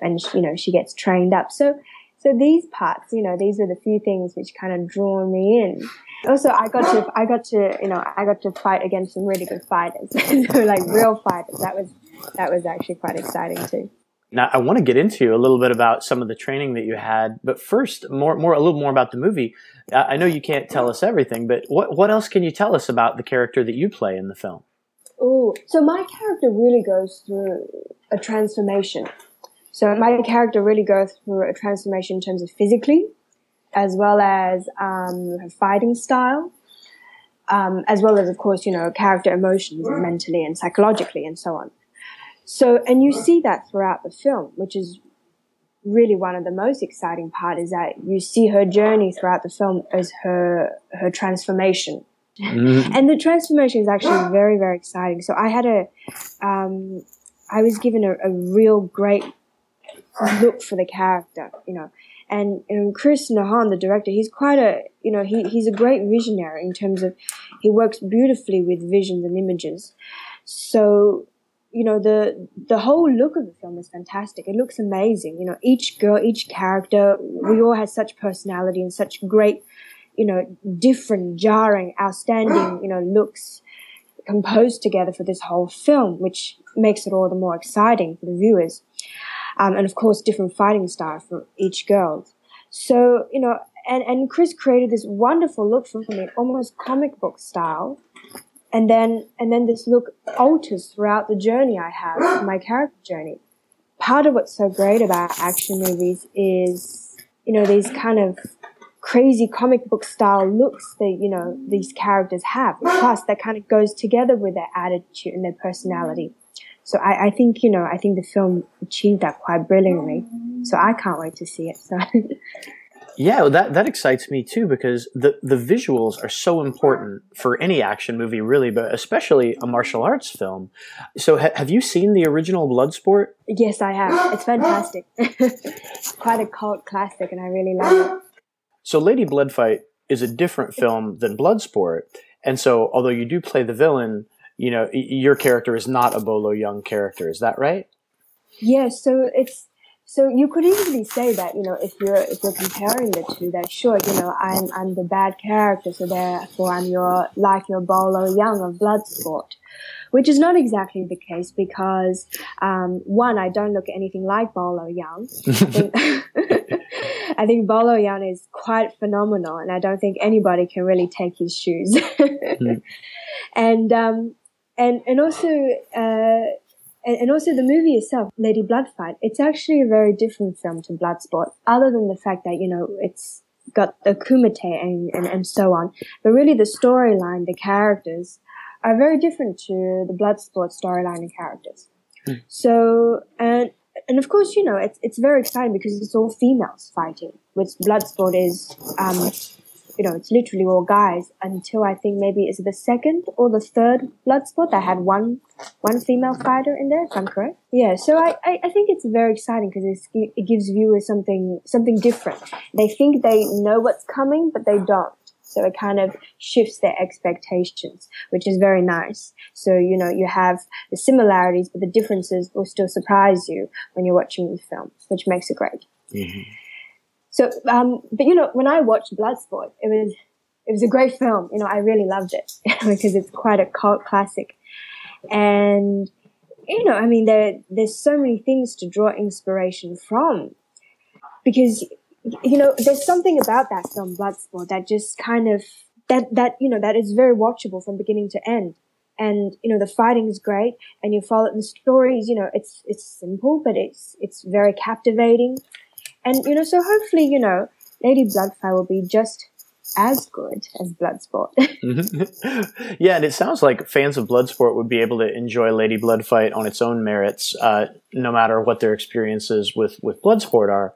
and, you know, she gets trained up. So, so these parts, you know, these are the few things which kind of draw me in. Also, I got to, I got to, you know, I got to fight against some really good fighters, so like real fighters. That was, that was actually quite exciting too. Now, I want to get into a little bit about some of the training that you had, but first, more, more, a little more about the movie. I know you can't tell us everything, but what, what else can you tell us about the character that you play in the film? Oh, so my character really goes through a transformation. So my character really goes through a transformation in terms of physically, as well as um, her fighting style, um, as well as, of course, you know, character emotions mentally and psychologically and so on. So, and you see that throughout the film, which is really one of the most exciting part is that you see her journey throughout the film as her, her transformation. Mm-hmm. And the transformation is actually very, very exciting. So I had a, um, I was given a, a real great look for the character, you know. And, and Chris Nahon, the director, he's quite a, you know, he, he's a great visionary in terms of, he works beautifully with visions and images. So you know the the whole look of the film is fantastic. It looks amazing. You know, each girl, each character, we all had such personality and such great, you know, different, jarring, outstanding, you know, looks composed together for this whole film, which makes it all the more exciting for the viewers. Um, and of course, different fighting style for each girl. So, you know, and, and Chris created this wonderful look for me, almost comic book style, and then and then this look alters throughout the journey I have, my character journey. Part of what's so great about action movies is, you know, these kind of crazy comic book style looks that, you know, these characters have. Plus that kind of goes together with their attitude and their personality. So I, I think, you know, I think the film achieved that quite brilliantly. So I can't wait to see it. So Yeah, that that excites me too because the the visuals are so important for any action movie, really, but especially a martial arts film. So, ha- have you seen the original Bloodsport? Yes, I have. It's fantastic. it's quite a cult classic, and I really love it. So, Lady Bloodfight is a different film than Bloodsport, and so although you do play the villain, you know your character is not a Bolo Yeung character. Is that right? Yes. Yeah, so it's so you could easily say that, you know, if you're, if you're comparing the two, that sure, you know, I'm, I'm the bad character, so therefore I'm your, like your Bolo Yeung of Bloodsport. Which is not exactly the case because, um, one, I don't look anything like Bolo Yeung. I think Bolo Yeung is quite phenomenal and I don't think anybody can really take his shoes. mm. And, um, and, and also, uh, and, and also the movie itself, Lady Bloodfight, it's actually a very different film to Bloodsport, other than the fact that, you know, it's got the kumite and, and, and so on. But really the storyline, the characters are very different to the Bloodsport storyline and characters. Mm. So, and, and of course, you know, it's, it's very exciting because it's all females fighting, which Bloodsport is, um, you know, it's literally all guys until I think maybe is the second or the third Bloodsport that had one one female fighter in there, if I'm correct. Yeah, so I, I, I think it's very exciting because it gives viewers something something different. They think they know what's coming, but they don't. So it kind of shifts their expectations, which is very nice. So, you know, you have the similarities, but the differences will still surprise you when you're watching the film, which makes it great. Mm-hmm. So, um, but you know, when I watched Bloodsport, it was, it was a great film. You know, I really loved it because it's quite a cult classic. And, you know, I mean, there, there's so many things to draw inspiration from because, you know, there's something about that film, Bloodsport, that just kind of, that, that, you know, that is very watchable from beginning to end. and you know the fighting is great and you follow the stories you know it's it's simple but it's it's very captivating and you know so hopefully you know lady bloodfight will be just as good as bloodsport yeah and it sounds like fans of bloodsport would be able to enjoy lady bloodfight on its own merits uh, no matter what their experiences with with bloodsport are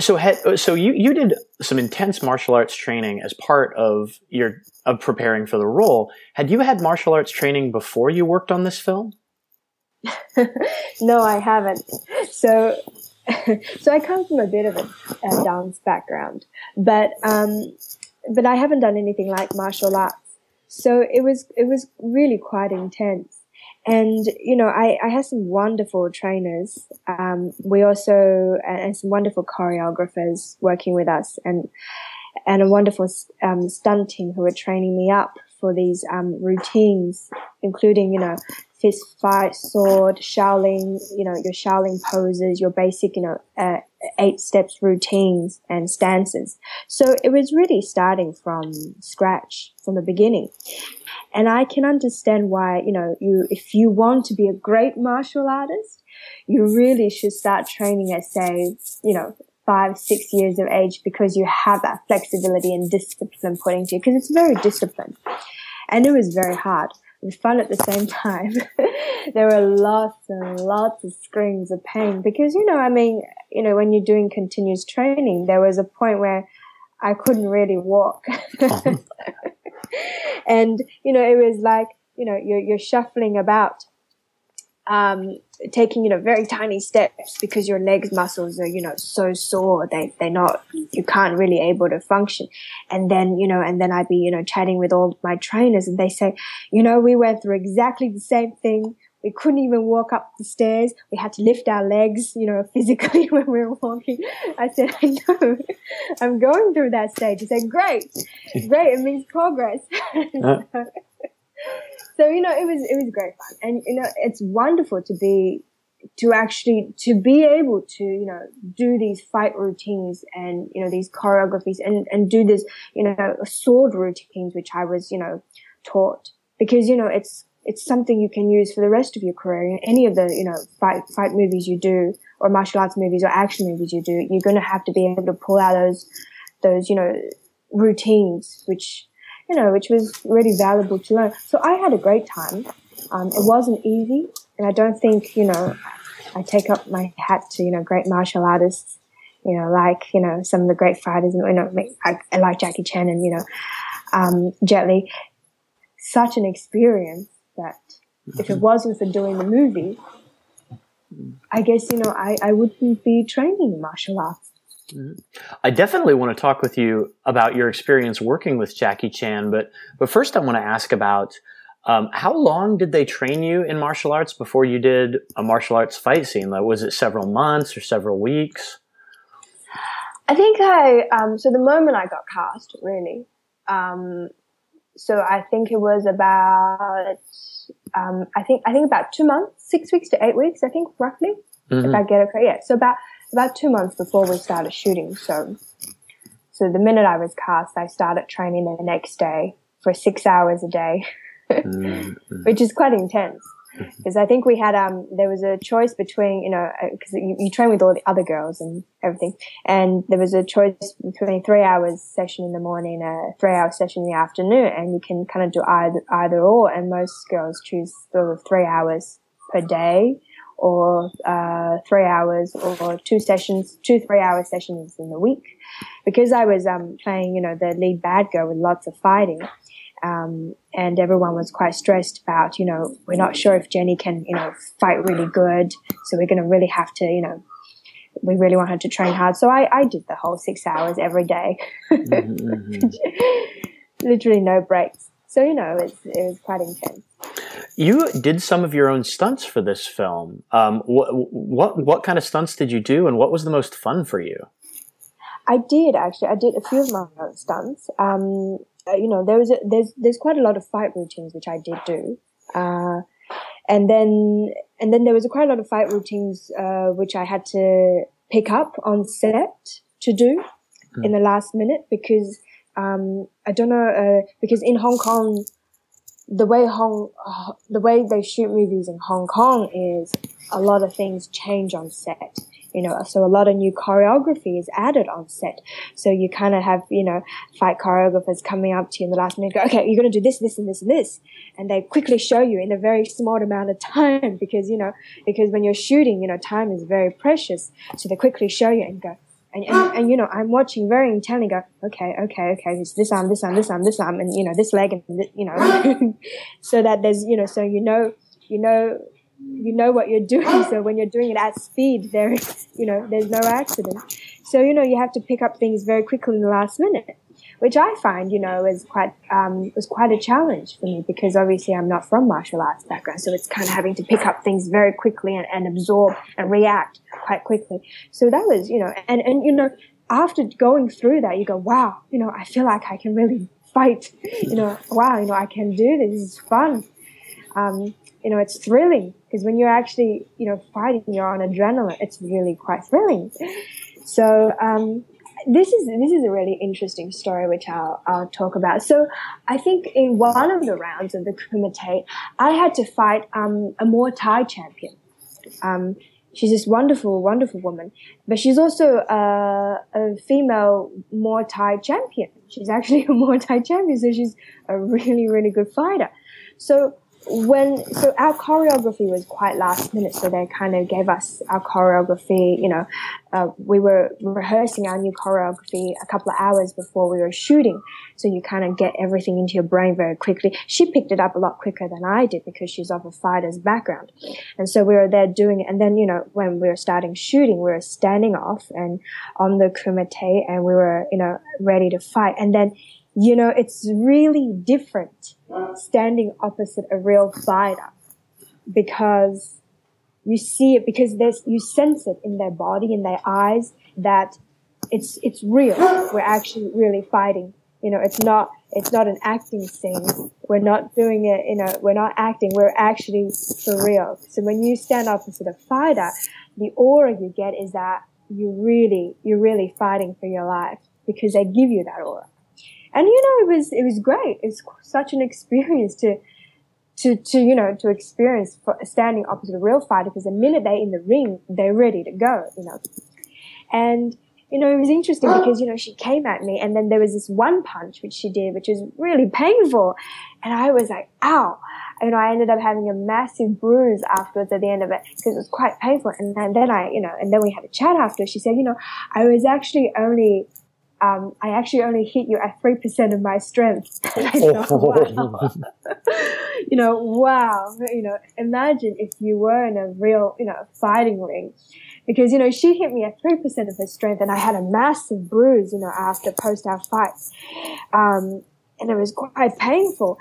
so, so you you did some intense martial arts training as part of your of preparing for the role. Had you had martial arts training before you worked on this film? no, I haven't. So, so I come from a bit of a, a dance background, but um, but I haven't done anything like martial arts. So it was it was really quite intense. And, you know, I, I had some wonderful trainers. Um, we also, and some wonderful choreographers working with us and, and a wonderful, um, stunt team who were training me up for these, um, routines, including, you know, fist fight, sword, Shaolin, you know, your Shaolin poses, your basic, you know, uh, eight steps routines and stances. So it was really starting from scratch from the beginning. And I can understand why, you know, you, if you want to be a great martial artist, you really should start training at say, you know, five, six years of age because you have that flexibility and discipline put into you because it's very disciplined. And it was very hard. Was fun at the same time. there were lots and lots of screams of pain because, you know, I mean, you know, when you're doing continuous training, there was a point where I couldn't really walk. Uh-huh. and you know it was like you know you're you're shuffling about um, taking you know very tiny steps because your legs muscles are you know so sore they they're not you can't really able to function and then you know and then I'd be you know chatting with all my trainers and they say you know we went through exactly the same thing we couldn't even walk up the stairs. We had to lift our legs, you know, physically when we were walking. I said, I know, I'm going through that stage. He said, great, great. It means progress. Uh. So, you know, it was, it was great fun. And, you know, it's wonderful to be, to actually, to be able to, you know, do these fight routines and, you know, these choreographies and, and do this, you know, sword routines, which I was, you know, taught because, you know, it's, it's something you can use for the rest of your career. Any of the, you know, fight, fight movies you do or martial arts movies or action movies you do, you're going to have to be able to pull out those, those, you know, routines, which, you know, which was really valuable to learn. So I had a great time. Um, it wasn't easy. And I don't think, you know, I take up my hat to, you know, great martial artists, you know, like, you know, some of the great fighters, and you know, like Jackie Chan and, you know, um, Jet Li. Such an experience that if it wasn't for doing the movie, I guess, you know, I, I wouldn't be training in martial arts. I definitely want to talk with you about your experience working with Jackie Chan, but but first I want to ask about um, how long did they train you in martial arts before you did a martial arts fight scene? Like, was it several months or several weeks? I think I um, so the moment I got cast, really, um, so I think it was about, um, I think, I think about two months, six weeks to eight weeks, I think roughly, mm-hmm. if I get it correct. Yeah. So about, about two months before we started shooting. So, so the minute I was cast, I started training the next day for six hours a day, mm-hmm. which is quite intense because I think we had um there was a choice between you know because uh, you, you, train with all the other girls and everything, and there was a choice between three hours session in the morning, a three hour session in the afternoon, and you can kind of do either either or. And most girls choose the three hours per day, or uh, three hours, or two sessions, two three hour sessions in the week. Because I was um playing you know the lead bad girl with lots of fighting. Um, and everyone was quite stressed about, you know, we're not sure if Jenny can, you know, fight really good. So we're going to really have to, you know, we really want her to train hard. So I, I did the whole six hours every day. mm-hmm. Literally no breaks. So, you know, it was quite intense. You did some of your own stunts for this film. Um, what, what, what kind of stunts did you do and what was the most fun for you? I did actually. I did a few of my own stunts. Um, uh, you know, there was a, there's there's quite a lot of fight routines which I did do, uh, and then and then there was a quite a lot of fight routines uh, which I had to pick up on set to do mm. in the last minute because um, I don't know uh, because in Hong Kong the way Hong, uh, the way they shoot movies in Hong Kong is a lot of things change on set. You know, so a lot of new choreography is added on set. So you kind of have, you know, fight choreographers coming up to you in the last minute, go, okay, you're going to do this, this, and this, and this. And they quickly show you in a very small amount of time because, you know, because when you're shooting, you know, time is very precious. So they quickly show you and go, and, and, and, you know, I'm watching very intently go, okay, okay, okay, this, this arm, this arm, this arm, this arm, and, you know, this leg, and, this, you know, so that there's, you know, so you know, you know, you know what you're doing. So when you're doing it at speed, there is, you know, there's no accident. So, you know, you have to pick up things very quickly in the last minute which I find, you know, is quite um, was quite a challenge for me because obviously I'm not from martial arts background, so it's kind of having to pick up things very quickly and, and absorb and react quite quickly. So that was, you know, and and you know, after going through that, you go, wow, you know, I feel like I can really fight. You know, wow, you know, I can do this. This is fun. Um, you know, it's thrilling because when you're actually, you know, fighting, you're on adrenaline. It's really quite thrilling. So, um, this is this is a really interesting story which I'll I'll talk about. So I think in one of the rounds of the Kumite, I had to fight um, a Muay Thai champion. Um, she's this wonderful, wonderful woman, but she's also a, a female Muay Thai champion. She's actually a Muay Thai champion, so she's a really, really good fighter. So when so our choreography was quite last minute so they kind of gave us our choreography you know uh, we were rehearsing our new choreography a couple of hours before we were shooting. So you kind of get everything into your brain very quickly. She picked it up a lot quicker than i did because she's of a fighter's background. And so we were there doing it and then you know when we were starting shooting we were standing off and on the kumite and we were you know ready to fight. And then you know, it's really different standing opposite a real fighter because you see it because there's, you sense it in their body, in their eyes that it's, it's real. We're actually really fighting. You know, it's not, it's not an acting scene. We're not doing it, you know, we're not acting. We're actually for real. So when you stand opposite a fighter, the aura you get is that you really, you're really fighting for your life because they give you that aura and you know, it was, it was great. It's such an experience to, to, to, you know, to experience standing opposite a real fighter because the minute they're in the ring, they're ready to go, you know. And, you know, it was interesting because, you know, she came at me and then there was this one punch which she did, which was really painful. And I was like, ow. You know, I ended up having a massive bruise afterwards at the end of it because it was quite painful. And then, then I, you know, and then we had a chat after. She said, you know, I was actually only um, I actually only hit you at 3% of my strength. thought, wow. you know, wow. You know, imagine if you were in a real, you know, fighting ring. Because, you know, she hit me at 3% of her strength and I had a massive bruise, you know, after post our fight. Um, and it was quite painful.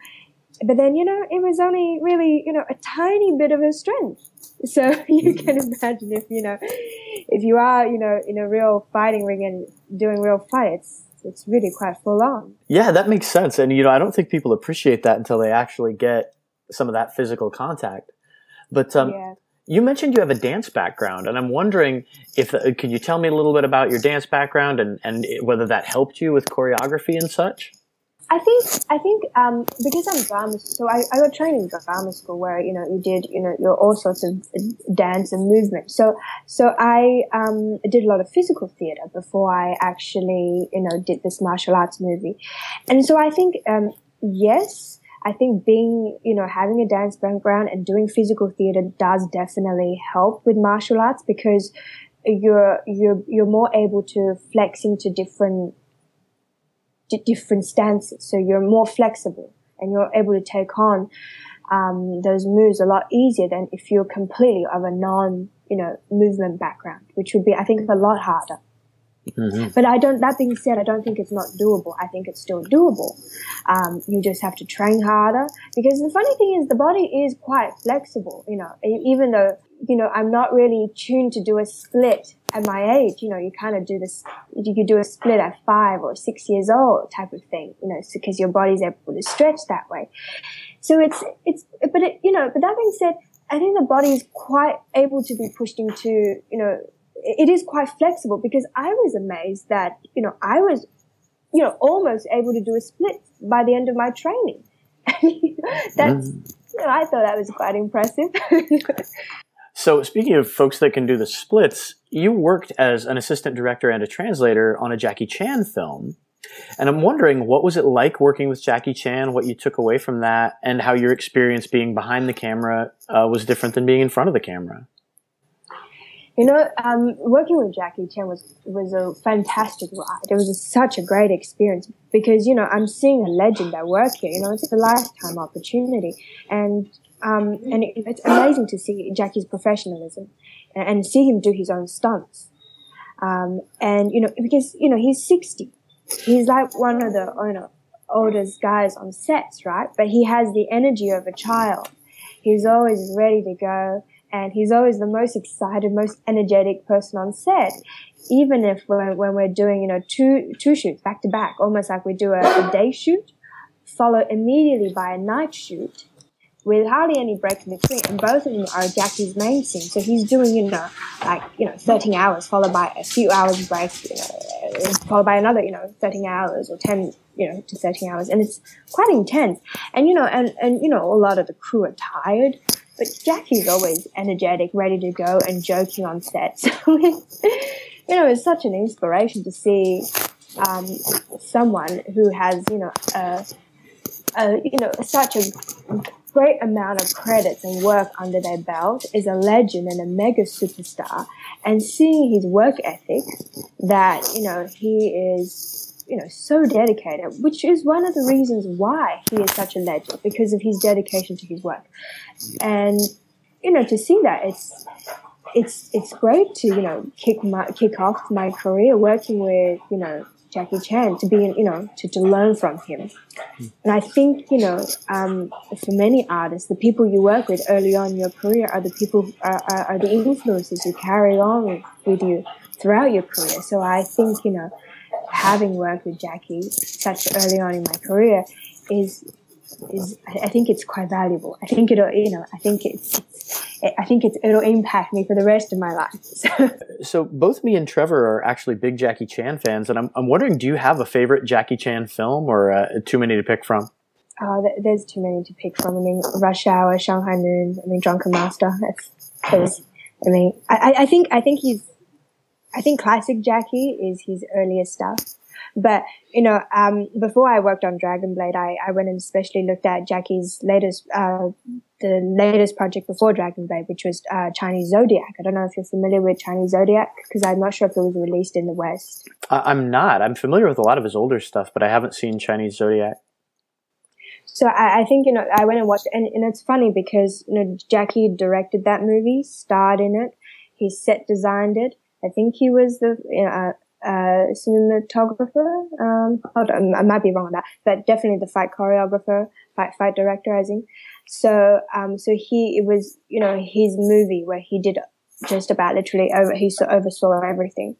But then, you know, it was only really, you know, a tiny bit of her strength. So you can imagine if, you know, if you are, you know, in a real fighting ring and doing real fights, it's really quite full on. Yeah, that makes sense. And, you know, I don't think people appreciate that until they actually get some of that physical contact. But, um, yeah. You mentioned you have a dance background, and I'm wondering if uh, could you tell me a little bit about your dance background and, and whether that helped you with choreography and such? I think I think um, because I'm drama, so I, I got trained in drama school where you know you did you know your all sorts of dance and movement. So so I um, did a lot of physical theater before I actually you know did this martial arts movie, and so I think um, yes, I think being you know having a dance background and doing physical theater does definitely help with martial arts because you're you're you're more able to flex into different different stances. So you're more flexible and you're able to take on um, those moves a lot easier than if you're completely of a non, you know, movement background, which would be, I think, a lot harder. Mm-hmm. But I don't, that being said, I don't think it's not doable. I think it's still doable. Um, you just have to train harder because the funny thing is the body is quite flexible, you know, even though, you know, I'm not really tuned to do a split at my age, you know, you kind of do this, you could do a split at five or six years old type of thing, you know, because your body's able to stretch that way. So it's, it's, but it, you know, but that being said, I think the body is quite able to be pushed into, you know, it is quite flexible because I was amazed that, you know, I was, you know, almost able to do a split by the end of my training That's, mm. you know, I thought that was quite impressive. so, speaking of folks that can do the splits, you worked as an assistant director and a translator on a Jackie Chan film. And I'm wondering what was it like working with Jackie Chan, what you took away from that, and how your experience being behind the camera uh, was different than being in front of the camera. You know, um, working with Jackie Chan was was a fantastic ride. It was a, such a great experience because you know I'm seeing a legend at work here. You know, it's a lifetime opportunity, and um, and it, it's amazing to see Jackie's professionalism and, and see him do his own stunts. Um, and you know, because you know he's sixty, he's like one of the you know oldest guys on sets, right? But he has the energy of a child. He's always ready to go and he's always the most excited, most energetic person on set. Even if when, when we're doing, you know, two, two shoots back to back, almost like we do a, a day shoot, followed immediately by a night shoot with hardly any break in between. And both of them are Jackie's main scene. So he's doing, you know, like, you know, 13 hours followed by a few hours break, you know, followed by another, you know, 13 hours or 10, you know, to 13 hours. And it's quite intense. And, you know, and, and, you know, a lot of the crew are tired. But Jackie's always energetic, ready to go, and joking on set. So, you know, it's such an inspiration to see um, someone who has, you know, a, a, you know, such a great amount of credits and work under their belt, is a legend and a mega superstar, and seeing his work ethic, that you know he is you know, so dedicated, which is one of the reasons why he is such a legend because of his dedication to his work. And, you know, to see that it's, it's, it's great to, you know, kick my, kick off my career working with, you know, Jackie Chan to be, you know, to, to learn from him. And I think, you know, um, for many artists, the people you work with early on in your career are the people, are, are, are the influences you carry on with you throughout your career. So I think, you know, having worked with Jackie such early on in my career is is I think it's quite valuable. I think it'll you know I think it's, I think it's, it'll impact me for the rest of my life. So. so both me and Trevor are actually big Jackie Chan fans, and I'm I'm wondering, do you have a favorite Jackie Chan film, or uh, too many to pick from? Oh, there's too many to pick from. I mean, Rush Hour, Shanghai Noon. I mean, Drunken Master. That's. I mean, I, I think I think he's I think classic Jackie is his earlier stuff. But, you know, um, before I worked on Dragon Blade, I, I went and especially looked at Jackie's latest, uh, the latest project before Dragon Blade, which was, uh, Chinese Zodiac. I don't know if you're familiar with Chinese Zodiac, because I'm not sure if it was released in the West. I'm not. I'm familiar with a lot of his older stuff, but I haven't seen Chinese Zodiac. So I, I, think, you know, I went and watched and, and it's funny because, you know, Jackie directed that movie, starred in it, he set designed it, I think he was the you know, uh, cinematographer. Um, hold on, I might be wrong on that, but definitely the fight choreographer, fight fight director, I think. So, um, so he it was you know his movie where he did just about literally over he oversaw everything,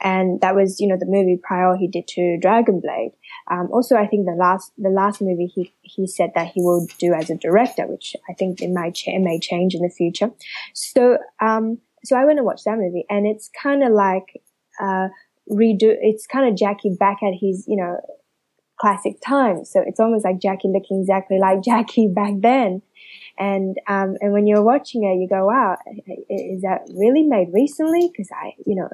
and that was you know the movie prior he did to Dragon Blade. Um, also, I think the last the last movie he he said that he will do as a director, which I think it might may change in the future. So. Um, so I went and watched that movie and it's kind of like, uh, redo, it's kind of Jackie back at his, you know, classic times. So it's almost like Jackie looking exactly like Jackie back then. And, um, and when you're watching it, you go, wow, is that really made recently? Cause I, you know,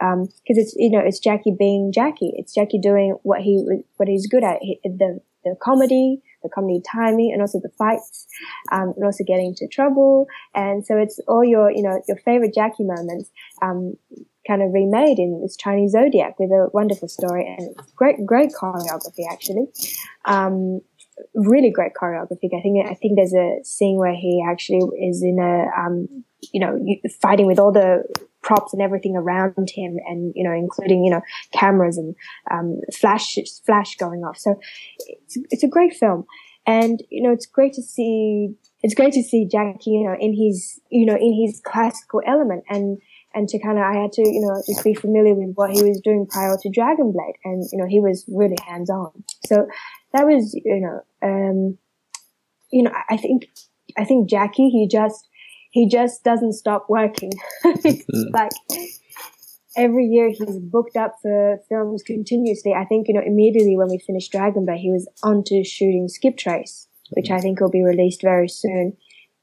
um, cause it's, you know, it's Jackie being Jackie. It's Jackie doing what he, what he's good at. He, the, the comedy, the comedy timing and also the fights, um, and also getting into trouble. And so it's all your, you know, your favorite Jackie moments, um, kind of remade in this Chinese Zodiac with a wonderful story and great, great choreography actually. Um, really great choreography. I think, I think there's a scene where he actually is in a, um, you know, fighting with all the props and everything around him and, you know, including, you know, cameras and, um, flash, flash going off. So it's, it's a great film. And, you know, it's great to see, it's great to see Jackie, you know, in his, you know, in his classical element and, and to kind of, I had to, you know, just be familiar with what he was doing prior to Dragon Blade. And, you know, he was really hands on. So that was, you know, um, you know, I think, I think Jackie, he just, he just doesn't stop working. Mm. like every year he's booked up for films continuously. I think, you know, immediately when we finished Dragon Blade, he was on to shooting Skip Trace. which I think will be released very soon.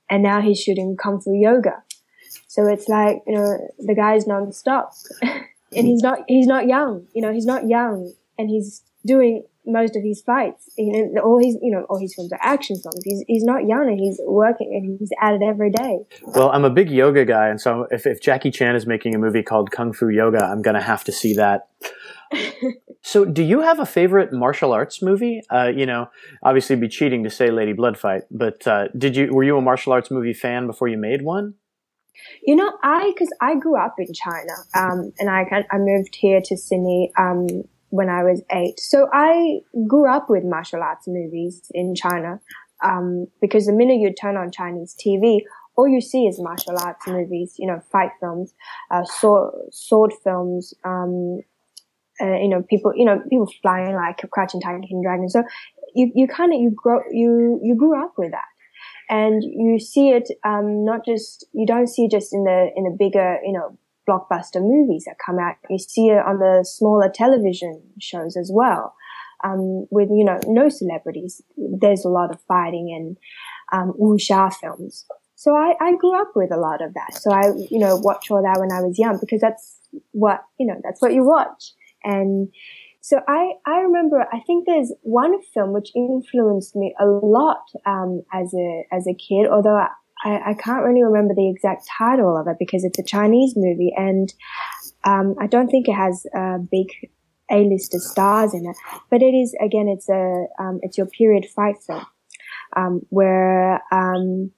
And now he's shooting Kung Fu Yoga. So it's like, you know, the guy's non-stop. and he's not, he's not young, you know, he's not young and he's doing most of his fights. You know, all his, you know, all his films are action films. He's, he's not young and he's working and he's at it every day. Well, I'm a big yoga guy. And so if, if Jackie Chan is making a movie called Kung Fu Yoga, I'm going to have to see that. so do you have a favorite martial arts movie? Uh, you know, obviously it'd be cheating to say Lady Blood Fight, but, uh, did you, were you a martial arts movie fan before you made one? You know, I, cause I grew up in China, um, and I, I moved here to Sydney, um, when I was eight. So I grew up with martial arts movies in China. Um, because the minute you turn on Chinese TV, all you see is martial arts movies, you know, fight films, uh, sword, sword films, um, uh, you know, people, you know, people flying like Crouching Tiger, Hidden Dragon. So you, you kind of, you grow, you, you grew up with that. And you see it, um, not just, you don't see it just in the, in the bigger, you know, blockbuster movies that come out. You see it on the smaller television shows as well. Um, with, you know, no celebrities. There's a lot of fighting and, um, wuxia films. So I, I grew up with a lot of that. So I, you know, watched all that when I was young because that's what, you know, that's what you watch. And so I, I remember, I think there's one film which influenced me a lot, um, as a, as a kid, although I, I, can't really remember the exact title of it because it's a Chinese movie and um, I don't think it has uh, big A-lister stars in it. But it is again, it's a um, it's your period fight film um, where um,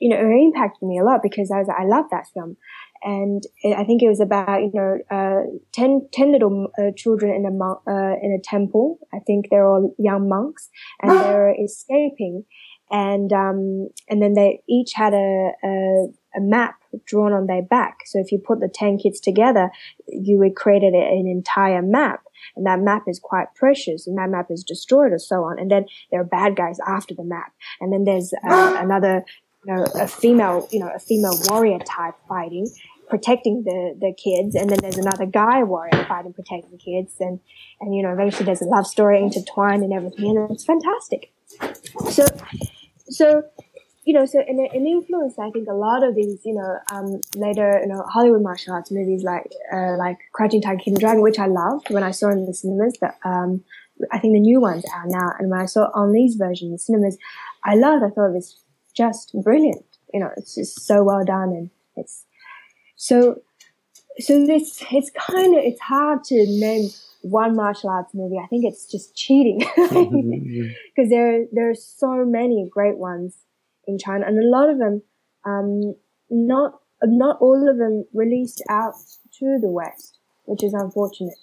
you know it impacted me a lot because I was I love that film. And I think it was about you know uh, 10, 10 little uh, children in a mon- uh, in a temple. I think they're all young monks, and they're escaping and um, and then they each had a, a, a map drawn on their back. So if you put the ten kids together, you would create an entire map, and that map is quite precious, and that map is destroyed or so on. And then there are bad guys after the map, and then there's uh, another, you know, a female, you know, a female warrior type fighting. Protecting the, the kids, and then there's another guy warrior fighting, protecting the kids, and and you know eventually there's a love story intertwined and everything, and it's fantastic. So so you know, so in an influence, I think a lot of these, you know, um, later, you know, Hollywood martial arts movies like, uh, like Crouching Tiger, Hidden Dragon, which I loved when I saw in the cinemas, but, um, I think the new ones are now. And when I saw on these versions in the cinemas, I loved, I thought it was just brilliant. You know, it's just so well done and it's so, so this, it's kind of, it's hard to name one martial arts movie. I think it's just cheating because mm-hmm. there there are so many great ones in China, and a lot of them, um, not not all of them released out to the West, which is unfortunate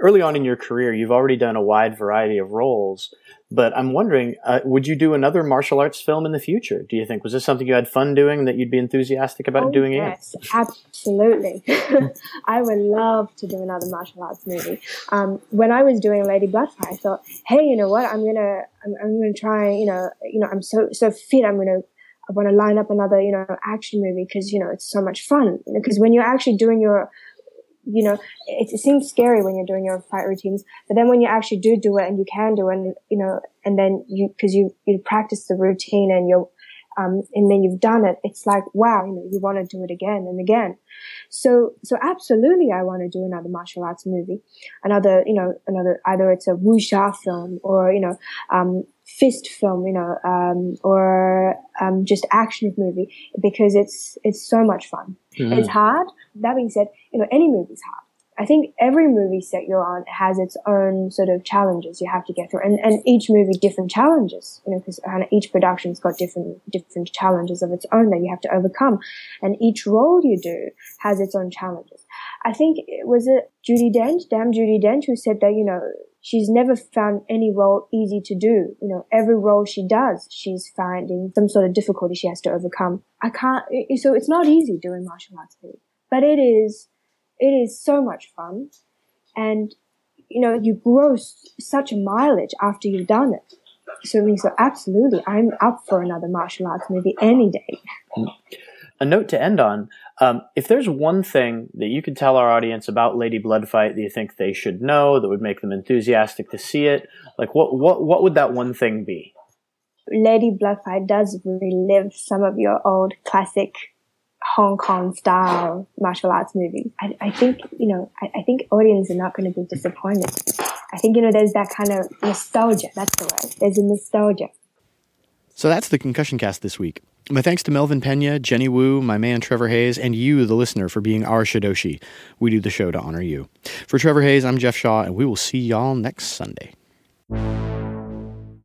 early on in your career, you've already done a wide variety of roles, but I'm wondering, uh, would you do another martial arts film in the future? Do you think was this something you had fun doing that you'd be enthusiastic about oh, doing yes, absolutely. I would love to do another martial arts movie. Um, when I was doing Lady Bloodfight, I thought, hey, you know what? I'm gonna, I'm, I'm gonna try. You know, you know, I'm so so fit. I'm gonna I want to line up another, you know, action movie because, you know, it's so much fun. Because when you're actually doing your you know, it, it, seems scary when you're doing your fight routines, but then when you actually do do it and you can do it, and, you know, and then you, cause you, you practice the routine and you're, um, and then you've done it, it's like, wow, you know, you want to do it again and again. So, so absolutely, I want to do another martial arts movie, another, you know, another, either it's a wuxia film or, you know, um, fist film, you know, um, or, um, just action movie because it's, it's so much fun. Mm-hmm. It's hard. That being said, you know, any movie's hard. I think every movie set you're on has its own sort of challenges you have to get through, and, and each movie different challenges, you know, because each production's got different different challenges of its own that you have to overcome, and each role you do has its own challenges. I think it was it Judi Dench, damn Judi Dench, who said that you know she's never found any role easy to do. You know, every role she does, she's finding some sort of difficulty she has to overcome. I can't, so it's not easy doing martial arts, but it is it is so much fun. And, you know, you grow such a mileage after you've done it. So, so absolutely, I'm up for another martial arts movie any day. A note to end on. Um, if there's one thing that you could tell our audience about Lady Bloodfight that you think they should know that would make them enthusiastic to see it, like what what what would that one thing be? Lady Bloodfight does relive some of your old classic Hong Kong style martial arts movie. I, I think, you know, I, I think audiences are not going to be disappointed. I think, you know, there's that kind of nostalgia. That's the word. There's a nostalgia. So that's the Concussion Cast this week. My thanks to Melvin Pena, Jenny Wu, my man Trevor Hayes, and you, the listener, for being our Shidoshi. We do the show to honor you. For Trevor Hayes, I'm Jeff Shaw, and we will see y'all next Sunday.